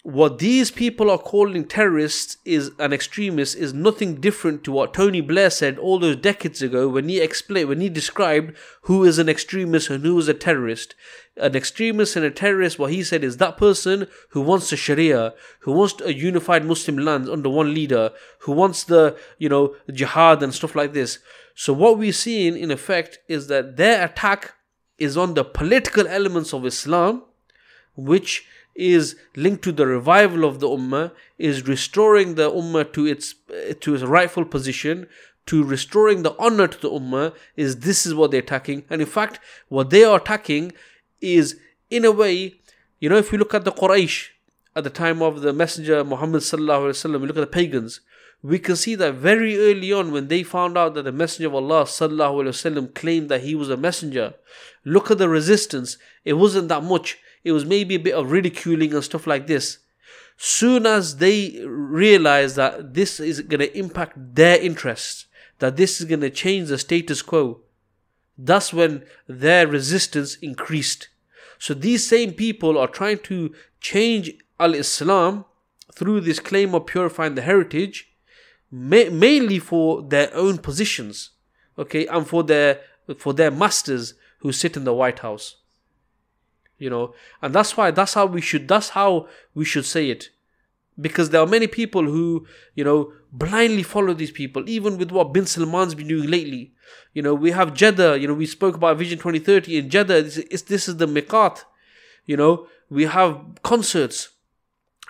what these people are calling terrorists is an extremist is nothing different to what Tony Blair said all those decades ago when he explained when he described who is an extremist and who is a terrorist. An extremist and a terrorist, what he said is that person who wants the Sharia, who wants a unified Muslim land under one leader, who wants the you know jihad and stuff like this. So what we're seeing in effect is that their attack is on the political elements of Islam which is linked to the revival of the ummah, is restoring the ummah to its to its rightful position, to restoring the honor to the ummah, is this is what they're attacking. And in fact, what they are attacking is in a way, you know, if we look at the Quraysh at the time of the Messenger Muhammad sallallahu alaihi wasallam, we look at the pagans. We can see that very early on when they found out that the Messenger of Allah sallallahu alaihi wasallam claimed that he was a messenger. Look at the resistance. It wasn't that much. It was maybe a bit of ridiculing and stuff like this. Soon as they realized that this is going to impact their interests, that this is going to change the status quo, that's when their resistance increased. So these same people are trying to change Al Islam through this claim of purifying the heritage, ma- mainly for their own positions, okay, and for their for their masters who sit in the White House. You know, and that's why that's how we should that's how we should say it. Because there are many people who, you know, blindly follow these people, even with what Bin Salman's been doing lately. You know, we have Jeddah, you know, we spoke about Vision 2030 in Jeddah. This is, this is the Miqat. You know, we have concerts.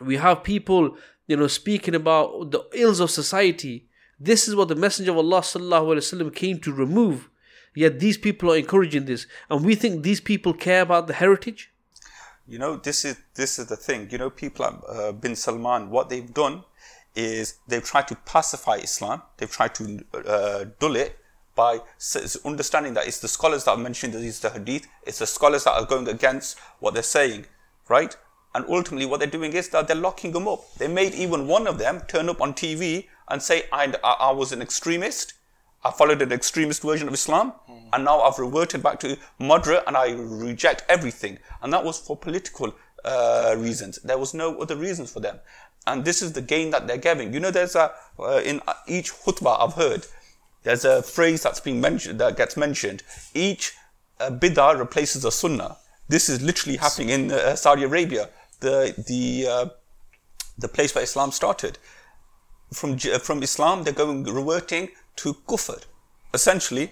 We have people, you know, speaking about the ills of society. This is what the Messenger of Allah sallallahu came to remove. Yet these people are encouraging this, and we think these people care about the heritage. You know, this is this is the thing. You know, people like uh, Bin Salman, what they've done is they've tried to pacify Islam. They've tried to uh, dull it by understanding that it's the scholars that are mentioning these the hadith. It's the scholars that are going against what they're saying, right? And ultimately, what they're doing is that they're locking them up. They made even one of them turn up on TV and say, I, I was an extremist I followed an extremist version of Islam, mm. and now I've reverted back to moderate, and I reject everything. And that was for political uh, reasons. There was no other reasons for them. And this is the gain that they're giving. You know, there's a uh, in each khutbah I've heard, there's a phrase that's mentioned that gets mentioned. Each uh, bid'ah replaces a sunnah. This is literally happening in uh, Saudi Arabia, the the uh, the place where Islam started. From from Islam, they're going reverting to kufr, essentially.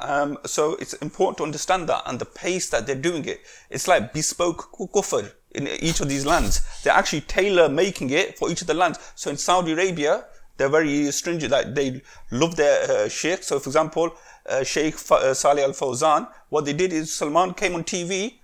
Um, so it's important to understand that and the pace that they're doing it. It's like bespoke kufr in each of these lands. They're actually tailor making it for each of the lands. So in Saudi Arabia, they're very stringent. Like they love their uh, sheikh. So for example, uh, Sheikh uh, Salih Al Fawzan, what they did is Salman came on TV.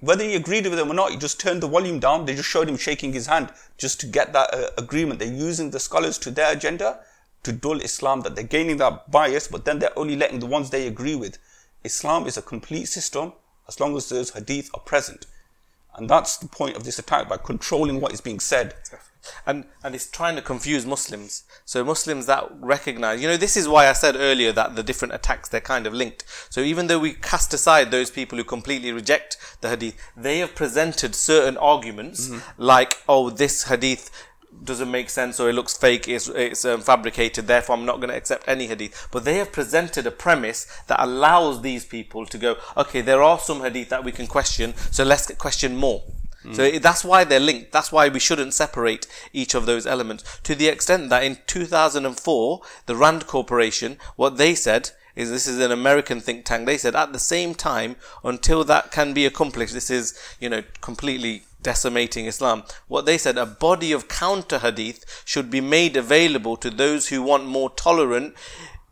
Whether he agreed with them or not, he just turned the volume down. They just showed him shaking his hand just to get that uh, agreement. They're using the scholars to their agenda to dull Islam, that they're gaining that bias, but then they're only letting the ones they agree with. Islam is a complete system as long as those hadith are present. And that's the point of this attack by controlling what is being said. And and it's trying to confuse Muslims. So Muslims that recognize, you know, this is why I said earlier that the different attacks they're kind of linked. So even though we cast aside those people who completely reject the hadith, they have presented certain arguments mm-hmm. like, oh, this hadith doesn't make sense or it looks fake, it's, it's um, fabricated, therefore I'm not going to accept any hadith. But they have presented a premise that allows these people to go, okay, there are some hadith that we can question, so let's question more. Mm. So that's why they're linked. That's why we shouldn't separate each of those elements. To the extent that in 2004, the Rand Corporation, what they said is this is an American think tank. They said at the same time, until that can be accomplished, this is, you know, completely decimating Islam. What they said, a body of counter hadith should be made available to those who want more tolerant,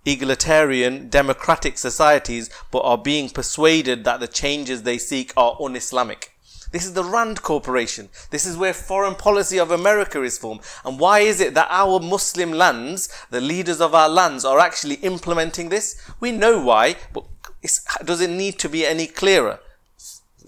egalitarian, democratic societies, but are being persuaded that the changes they seek are un Islamic. This is the Rand Corporation. This is where foreign policy of America is formed. And why is it that our Muslim lands, the leaders of our lands, are actually implementing this? We know why, but does it need to be any clearer?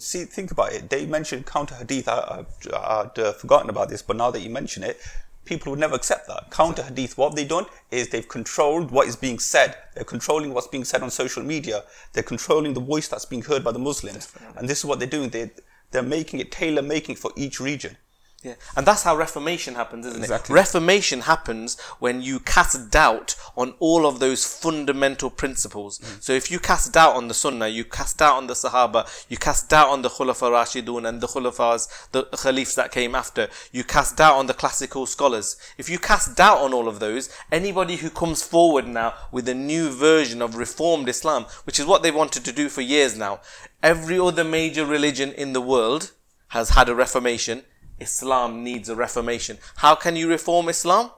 see, think about it. They mentioned counter hadith. I, would uh, forgotten about this, but now that you mention it, people would never accept that. Counter hadith, what they've done is they've controlled what is being said. They're controlling what's being said on social media. They're controlling the voice that's being heard by the Muslims. Definitely. And this is what they're doing. They, they're making it tailor making for each region. Yeah. And that's how Reformation happens, isn't exactly. it? Reformation happens when you cast doubt on all of those fundamental principles. Mm. So if you cast doubt on the Sunnah, you cast doubt on the Sahaba, you cast doubt on the Khulafa Rashidun and the Khulafas, the Khalifs that came after, you cast doubt on the classical scholars. If you cast doubt on all of those, anybody who comes forward now with a new version of reformed Islam, which is what they wanted to do for years now, every other major religion in the world has had a reformation Islam needs a reformation. How can you reform Islam?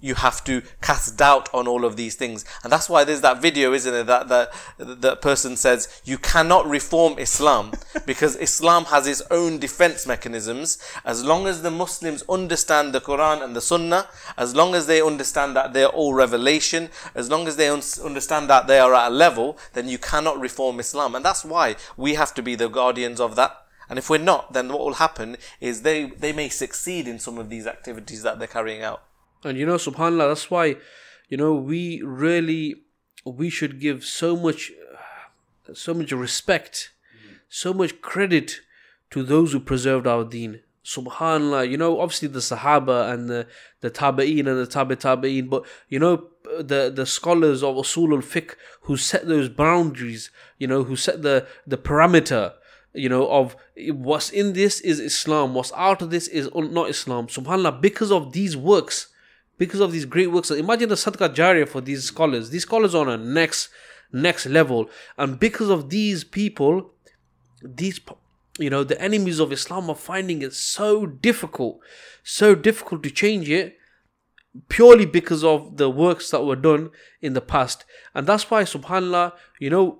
You have to cast doubt on all of these things. And that's why there's that video, isn't it? That the, that person says, you cannot reform Islam because Islam has its own defense mechanisms. As long as the Muslims understand the Quran and the Sunnah, as long as they understand that they're all revelation, as long as they un- understand that they are at a level, then you cannot reform Islam. And that's why we have to be the guardians of that. And if we're not, then what will happen is they, they may succeed in some of these activities that they're carrying out. And you know, subhanAllah, that's why, you know, we really, we should give so much, so much respect, so much credit to those who preserved our deen. Subhanallah, you know, obviously the Sahaba and the, the Tabi'een and the Tabi Tabi'een, but you know, the, the scholars of Usul al Fiqh who set those boundaries, you know, who set the, the parameter, you know, of what's in this is Islam, what's out of this is not Islam. Subhanallah, because of these works, because of these great works, imagine the Sadaqah Jariyah for these scholars. These scholars are on a next, next level. And because of these people, these you know the enemies of islam are finding it so difficult so difficult to change it purely because of the works that were done in the past and that's why subhanallah you know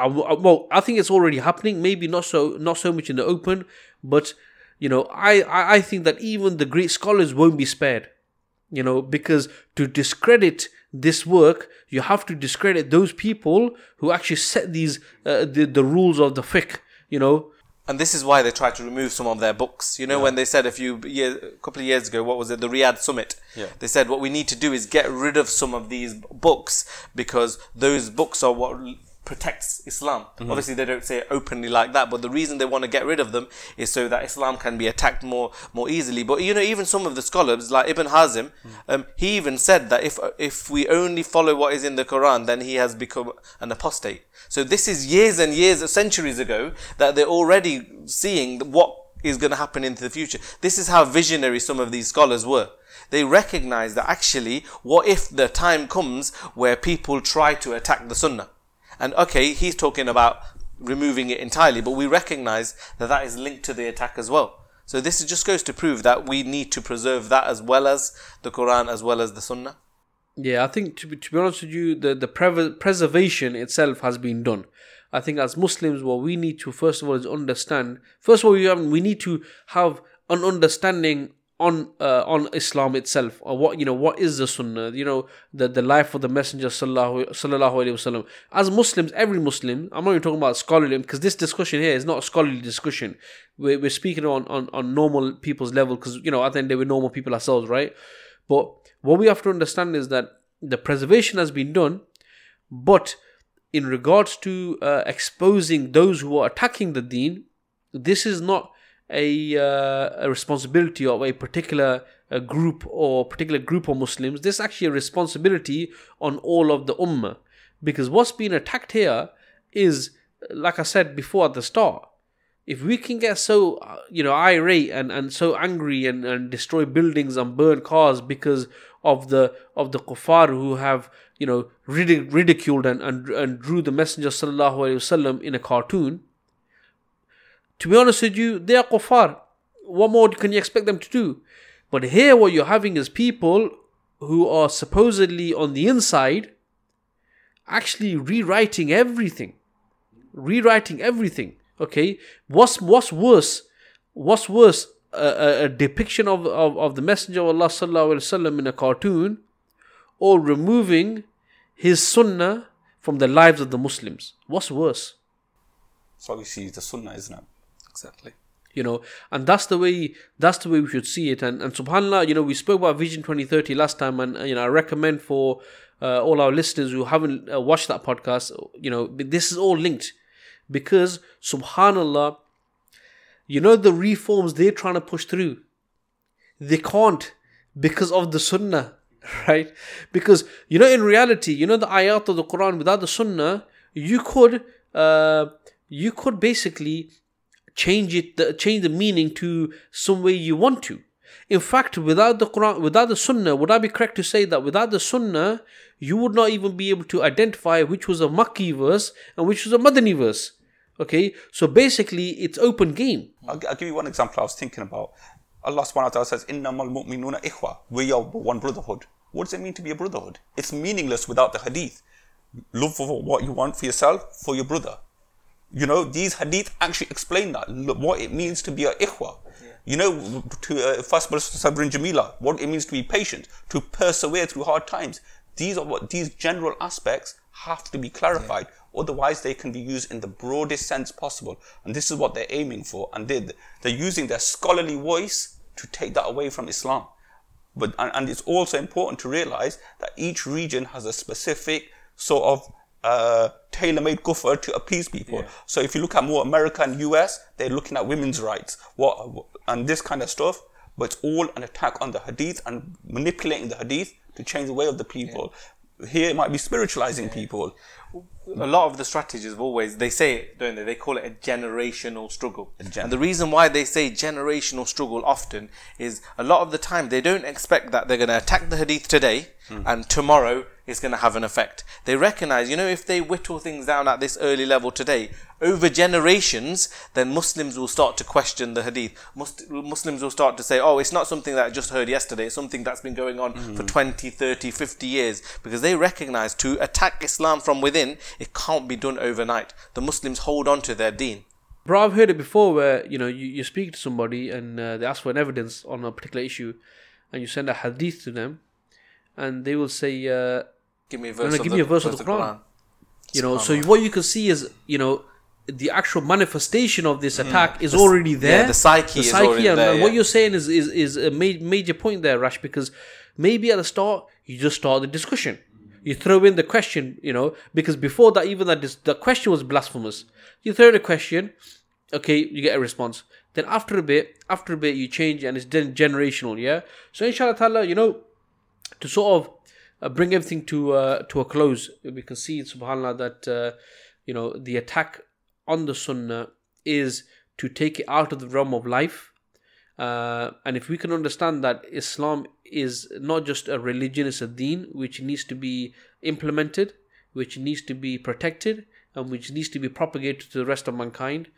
I, well i think it's already happening maybe not so not so much in the open but you know i i think that even the great scholars won't be spared you know because to discredit this work you have to discredit those people who actually set these uh, the, the rules of the fiqh you know and this is why they tried to remove some of their books. You know, yeah. when they said a few years, a couple of years ago, what was it, the Riyadh Summit? Yeah. They said what we need to do is get rid of some of these books because those books are what protects Islam. Mm-hmm. Obviously, they don't say it openly like that, but the reason they want to get rid of them is so that Islam can be attacked more more easily. But you know, even some of the scholars, like Ibn Hazm, mm-hmm. um, he even said that if if we only follow what is in the Quran, then he has become an apostate. So this is years and years, of centuries ago, that they're already seeing what is going to happen into the future. This is how visionary some of these scholars were they recognize that actually, what if the time comes where people try to attack the Sunnah? And okay, he's talking about removing it entirely, but we recognize that that is linked to the attack as well. So this just goes to prove that we need to preserve that as well as the Quran, as well as the Sunnah. Yeah, I think to be, to be honest with you, the, the pre- preservation itself has been done. I think as Muslims, what we need to first of all is understand. First of all, we, have, we need to have an understanding on uh, on Islam itself or what you know what is the Sunnah you know the the life of the Messenger sallallahu alaihi wasallam as Muslims every Muslim I'm not even talking about scholarly because this discussion here is not a scholarly discussion. We're, we're speaking on, on on normal people's level because you know I think they were normal people ourselves right? But what we have to understand is that the preservation has been done but in regards to uh, exposing those who are attacking the deen this is not a, uh, a responsibility of a particular group or particular group of Muslims. This is actually a responsibility on all of the ummah. Because what's being attacked here is, like I said before at the start, if we can get so uh, you know irate and, and so angry and, and destroy buildings and burn cars because of the of the kuffar who have you know ridiculed and, and, and drew the messenger sallallahu alaihi wasallam in a cartoon to be honest with you, they are kuffar. What more can you expect them to do? But here, what you're having is people who are supposedly on the inside actually rewriting everything. Rewriting everything. Okay? What's, what's worse? What's worse? A, a, depiction of, of, of the Messenger of Allah sallallahu in a cartoon or removing his sunnah from the lives of the Muslims. What's worse? So see the sunnah, isn't it? Exactly. You know, and that's the way that's the way we should see it. And and subhanallah, you know, we spoke about Vision 2030 last time, and you know, I recommend for uh, all our listeners who haven't uh, watched that podcast, you know, this is all linked because subhanallah, you know, the reforms they're trying to push through, they can't because of the sunnah, right? Because you know, in reality, you know, the ayat of the Quran without the sunnah, you could, uh, you could basically change it the, change the meaning to some way you want to. In fact without the quran without the sunnah would i be correct to say that without the sunnah you would not even be able to identify which was a makki verse and which was a madani verse? Okay so basically it's open game. I'll, I'll give you one example i was thinking about. Allah subhanahu wa ta'ala says innamal mu'minuna ikhwa we are one brotherhood. What does it mean to be a brotherhood? It's meaningless without the hadith. Love for what you want for yourself for your brother you know, these hadith actually explain that, what it means to be a ikhwa. Yeah. You know, to uh, first sabrin jamila, what it means to be patient, to persevere through hard times. These are what these general aspects have to be clarified. Yeah. Otherwise, they can be used in the broadest sense possible. And this is what they're aiming for. And they, they're using their scholarly voice to take that away from Islam. But and, and it's also important to realize that each region has a specific sort of uh, tailor-made kufr to appease people. So if you look at more America and US, they're looking at women's rights, what and this kind of stuff. But it's all an attack on the hadith and manipulating the hadith to change the way of the people. Here it might be spiritualizing people. a lot of the strategies have always they say it, don't they? They call it a generational struggle. and the reason why they say generational struggle often is a lot of the time they don't expect that they're going to attack the hadith today and tomorrow it's going to have an effect. They recognize, you know, if they whittle things down at this early level today, over generations, then Muslims will start to question the hadith. Mus- Muslims will start to say, oh, it's not something that I just heard yesterday, it's something that's been going on for 20, 30, 50 years. Because they recognize to attack Islam from within, it can't be done overnight. The Muslims hold on to their deen. Bro, I've heard it before where, you know, you, you speak to somebody and uh, they ask for an evidence on a particular issue and you send a hadith to them and they will say, uh, Give me a verse, no, give the, me a verse of the Quran. you know, so what you can see is, you know, the actual manifestation of this hmm. attack is already there. yeah, the psyche is already and there, and what you're saying is is, is a ma- major point there, Rash, because maybe at the start you just start the discussion. You throw in the question, you know, because before that, even that dis- the question was blasphemous. You throw in the question, okay, you get a response. Then after a bit, after a bit, you change and it's then generational, yeah. So inshallah you know, to sort of bring everything to uh, to a close, we can see, subhanallah, that uh, you know the attack on the sunnah is to take it out of the realm of life. Uh, and if we can understand that Islam is not just a religion, it's a deen which needs to be implemented, which needs to be protected, and which needs to be propagated to the rest of mankind.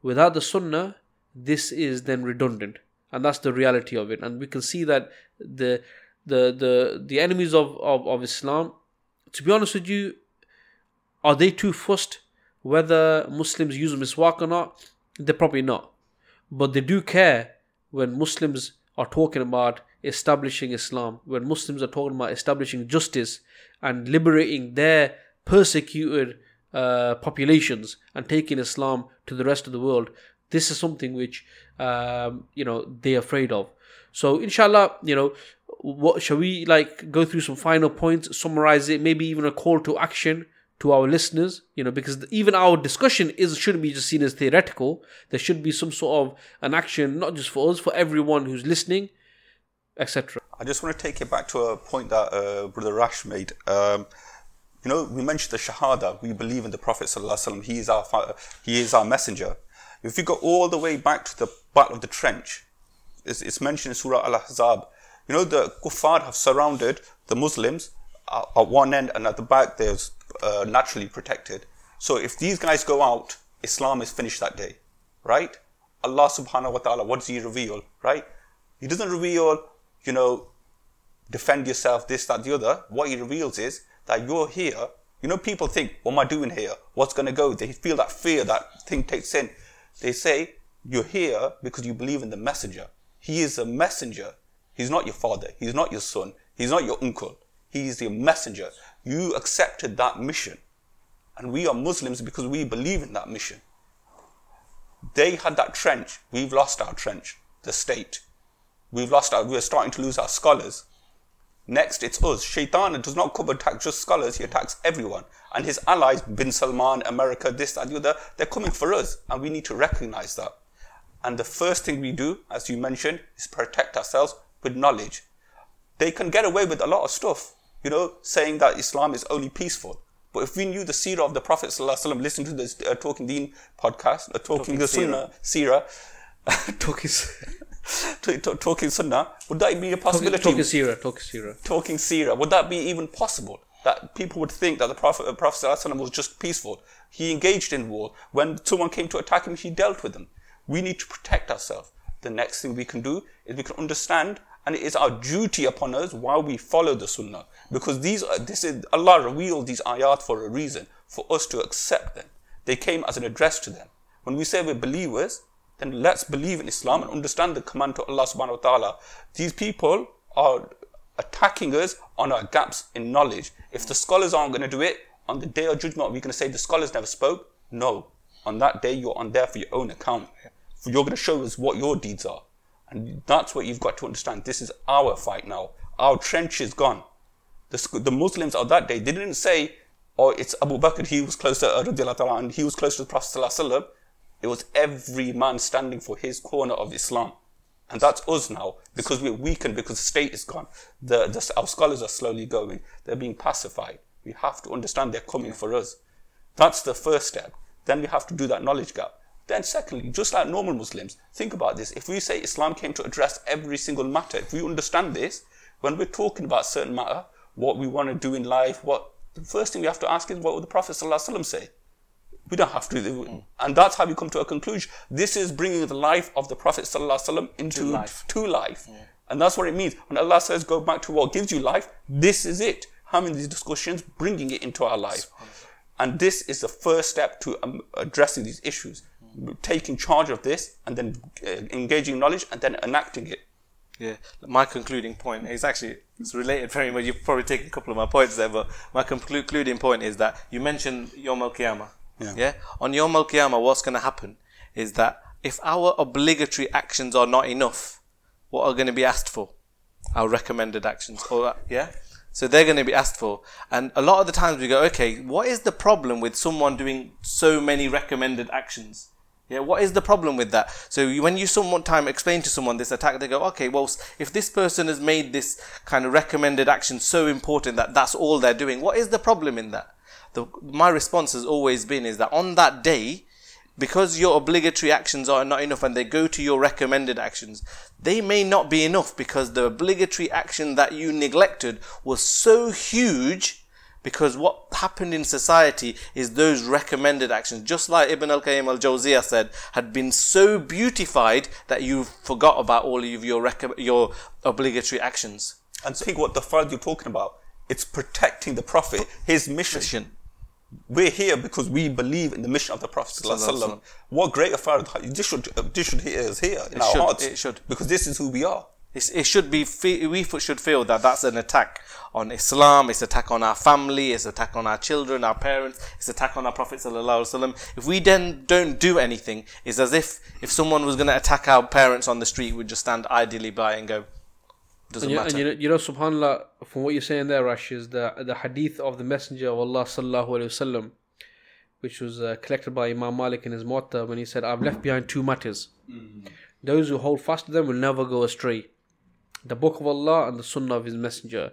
Without the sunnah, this is then redundant. And that's the reality of it. And we can see that the the the, the enemies of, of, of Islam, to be honest with you, are they too fussed whether Muslims use miswak or not? They're probably not. But they do care when Muslims are talking about establishing Islam, when Muslims are talking about establishing justice and liberating their persecuted uh, populations and taking Islam to the rest of the world. This is something which um, you know they're afraid of. So inshallah, you know, what shall we like go through some final points, summarize it, maybe even a call to action to our listeners, you know, because even our discussion is shouldn't be just seen as theoretical. There should be some sort of an action, not just for us, for everyone who's listening, etc. I just want to take it back to a point that uh, Brother Rash made. Um, you know, we mentioned the Shahada. We believe in the Prophet sallallahu. He is our he is our messenger. If you go all the way back to the Battle of the Trench, it's, it's mentioned in Surah Al Ahzab. You know, the kuffar have surrounded the Muslims at, at one end, and at the back they're uh, naturally protected. So if these guys go out, Islam is finished that day, right? Allah Subhanahu wa Taala, what does He reveal, right? He doesn't reveal, you know, defend yourself, this, that, the other. What he reveals is that you're here. You know, people think, what am I doing here? What's going to go? They feel that fear, that thing takes in. They say, you're here because you believe in the messenger. He is a messenger. He's not your father. He's not your son. He's not your uncle. He is your messenger. You accepted that mission. And we are Muslims because we believe in that mission. They had that trench. We've lost our trench. The state. We've lost our, we're starting to lose our scholars. Next, it's us. Shaitan does not come attack just scholars, he attacks everyone. And his allies, Bin Salman, America, this, that, the other, they're coming for us. And we need to recognize that. And the first thing we do, as you mentioned, is protect ourselves with knowledge. They can get away with a lot of stuff, you know, saying that Islam is only peaceful. But if we knew the seerah of the Prophet, ﷺ, listen to this uh, Talking Deen podcast, uh, Talking, the Sunnah, seerah, Talking, t- talking Sunnah, would that be a possibility? talking Sirah, talking Sirah. talking seerah, would that be even possible? That people would think that the Prophet, uh, Prophet ﷺ was just peaceful. He engaged in war. When someone came to attack him, he dealt with them. We need to protect ourselves. The next thing we can do is we can understand, and it is our duty upon us while we follow the Sunnah. Because these, are, this is Allah revealed these ayat for a reason, for us to accept them. They came as an address to them. When we say we're believers, then let's believe in Islam and understand the command to Allah subhanahu wa ta'ala. These people are attacking us on our gaps in knowledge. If the scholars aren't going to do it, on the day of judgment, are we going to say the scholars never spoke? No. On that day, you're on there for your own account. You're going to show us what your deeds are. And that's what you've got to understand. This is our fight now. Our trench is gone. The, the Muslims of that day, they didn't say, oh, it's Abu Bakr, he was close to and he was close to the Prophet. It was every man standing for his corner of Islam. And that's us now, because we're weakened, because the state is gone. The, the, our scholars are slowly going. They're being pacified. We have to understand they're coming for us. That's the first step. Then we have to do that knowledge gap. Then secondly, just like normal Muslims, think about this. If we say Islam came to address every single matter, if we understand this, when we're talking about certain matter, what we want to do in life, what the first thing we have to ask is what would the Prophet ﷺ say? We don't have to. Mm. And that's how we come to a conclusion. This is bringing the life of the Prophet ﷺ into to life. To life. Yeah. And that's what it means. When Allah says, go back to what gives you life, this is it. Having these discussions, bringing it into our life. And this is the first step to um, addressing these issues. Taking charge of this and then uh, engaging knowledge and then enacting it. Yeah, my concluding point is actually it's related very much. You've probably taken a couple of my points there, but my concluding point is that you mentioned Yom Al Qiyamah. Yeah. yeah. On Yom Al Qiyamah, what's going to happen is that if our obligatory actions are not enough, what are going to be asked for? Our recommended actions. Or yeah. So they're going to be asked for. And a lot of the times we go, okay, what is the problem with someone doing so many recommended actions? Yeah, what is the problem with that? So when you some time explain to someone this attack, they go, okay, well, if this person has made this kind of recommended action so important that that's all they're doing, what is the problem in that? The, my response has always been is that on that day, because your obligatory actions are not enough and they go to your recommended actions, they may not be enough because the obligatory action that you neglected was so huge because what happened in society is those recommended actions, just like Ibn al-Qayyim al-Jawziyah said, had been so beautified that you forgot about all of your rec- your obligatory actions. And think what the fard you're talking about. It's protecting the Prophet, his mission. mission. We're here because we believe in the mission of the Prophet. What greater fard? This should, this should hit us here in it our should, hearts. It should. Because this is who we are. It's, it should be we should feel that that's an attack on Islam. It's an attack on our family. It's an attack on our children, our parents. It's an attack on our Prophet sallallahu If we then don't do anything, it's as if if someone was going to attack our parents on the street, we'd just stand idly by and go. Doesn't and you, matter. And you know, you know, Subhanallah, from what you're saying there, Rash, is the the hadith of the Messenger of Allah sallallahu alaihi wasallam, which was uh, collected by Imam Malik in his Muwatta when he said, "I've left behind two matters. Mm-hmm. Those who hold fast to them will never go astray." The book of Allah and the sunnah of his messenger.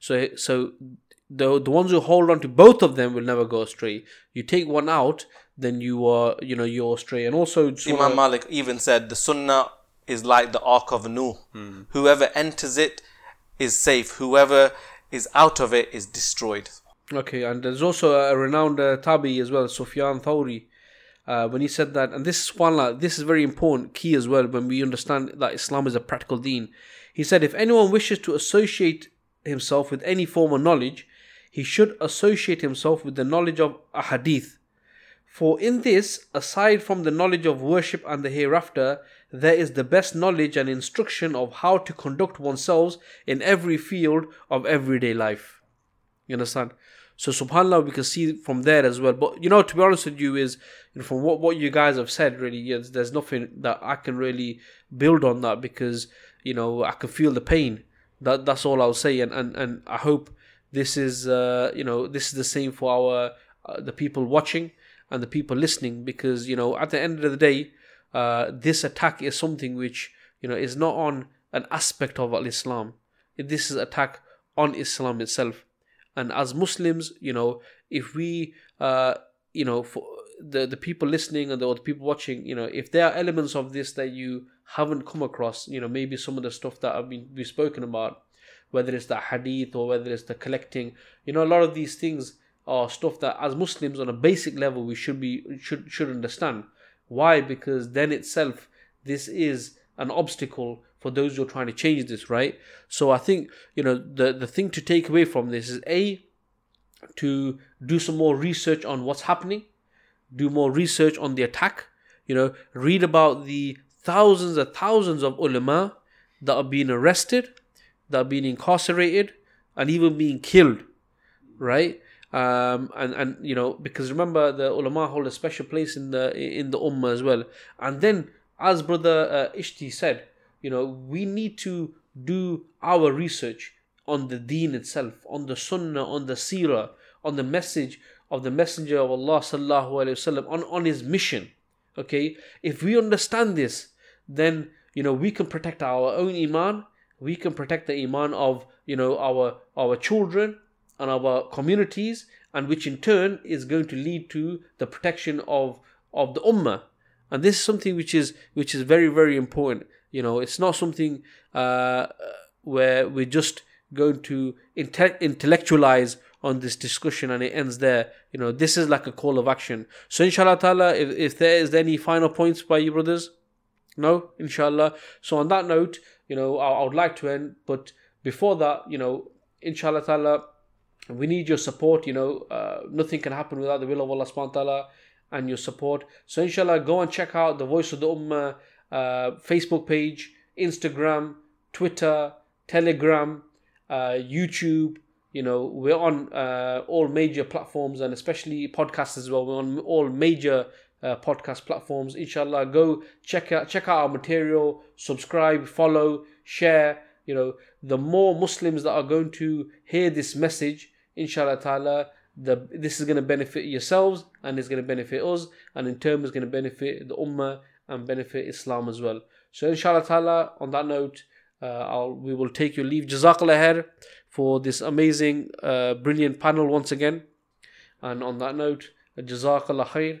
So so the the ones who hold on to both of them will never go astray. You take one out, then you are you know you're astray. And also Imam wanna, Malik even said the sunnah is like the ark of Noah. Hmm. Whoever enters it is safe. Whoever is out of it is destroyed. Okay, and there's also a renowned uh, tabi as well, Sufyan Thawri. Uh, when he said that, and this is one, this is very important, key as well, when we understand that Islam is a practical deen. He said, If anyone wishes to associate himself with any form of knowledge, he should associate himself with the knowledge of a hadith. For in this, aside from the knowledge of worship and the hereafter, there is the best knowledge and instruction of how to conduct oneself in every field of everyday life. You understand? So subhanAllah we can see from there as well. But you know, to be honest with you, is you know, from what, what you guys have said, really, yes, there's nothing that I can really build on that because you know I can feel the pain. That that's all I'll say, and and, and I hope this is uh, you know this is the same for our uh, the people watching and the people listening because you know at the end of the day, uh, this attack is something which you know is not on an aspect of Islam. This is attack on Islam itself, and as Muslims, you know, if we uh, you know for the the people listening and the, the people watching, you know, if there are elements of this that you haven't come across, you know, maybe some of the stuff that I've been we've spoken about, whether it's the hadith or whether it's the collecting, you know, a lot of these things are stuff that as Muslims on a basic level we should be should should understand. Why? Because then itself this is an obstacle for those who are trying to change this, right? So I think, you know, the, the thing to take away from this is A, to do some more research on what's happening, do more research on the attack, you know, read about the thousands and thousands of ulama that are being arrested, that are being incarcerated, and even being killed, right? Um, and and you know because remember the ulama hold a special place in the in the ummah as well. And then, as brother uh, Ishti said, you know we need to do our research on the deen itself, on the sunnah, on the seerah, on the message of the Messenger of Allah sallallahu alaihi wasallam on on his mission. Okay, if we understand this, then you know we can protect our own iman. We can protect the iman of you know our our children and our communities, and which in turn is going to lead to the protection of of the ummah. And this is something which is which is very very important. You know, it's not something uh, where we're just going to inte- intellectualize on this discussion and it ends there. You know, this is like a call of action. So inshallah ta'ala, if, if there is any final points by you brothers, no, inshallah. So on that note, you know, I, I would like to end, but before that, you know, inshallah ta'ala, we need your support. You know, uh, nothing can happen without the will of Allah subhanahu wa ta'ala and your support. So inshallah, go and check out the Voice of the Ummah uh, Facebook page, Instagram, Twitter, Telegram, uh, YouTube. You know, we're on uh, all major platforms and especially podcasts as well. We're on all major uh, podcast platforms. Inshallah, go check out check out our material, subscribe, follow, share. You know, the more Muslims that are going to hear this message, inshallah ta'ala, the this is going to benefit yourselves and it's going to benefit us and in turn it's going to benefit the ummah and benefit Islam as well. So inshallah ta'ala on that note uh, I'll, we will take your leave. Jazakallah for this amazing uh, brilliant panel once again. And on that note, Jazakallah khair.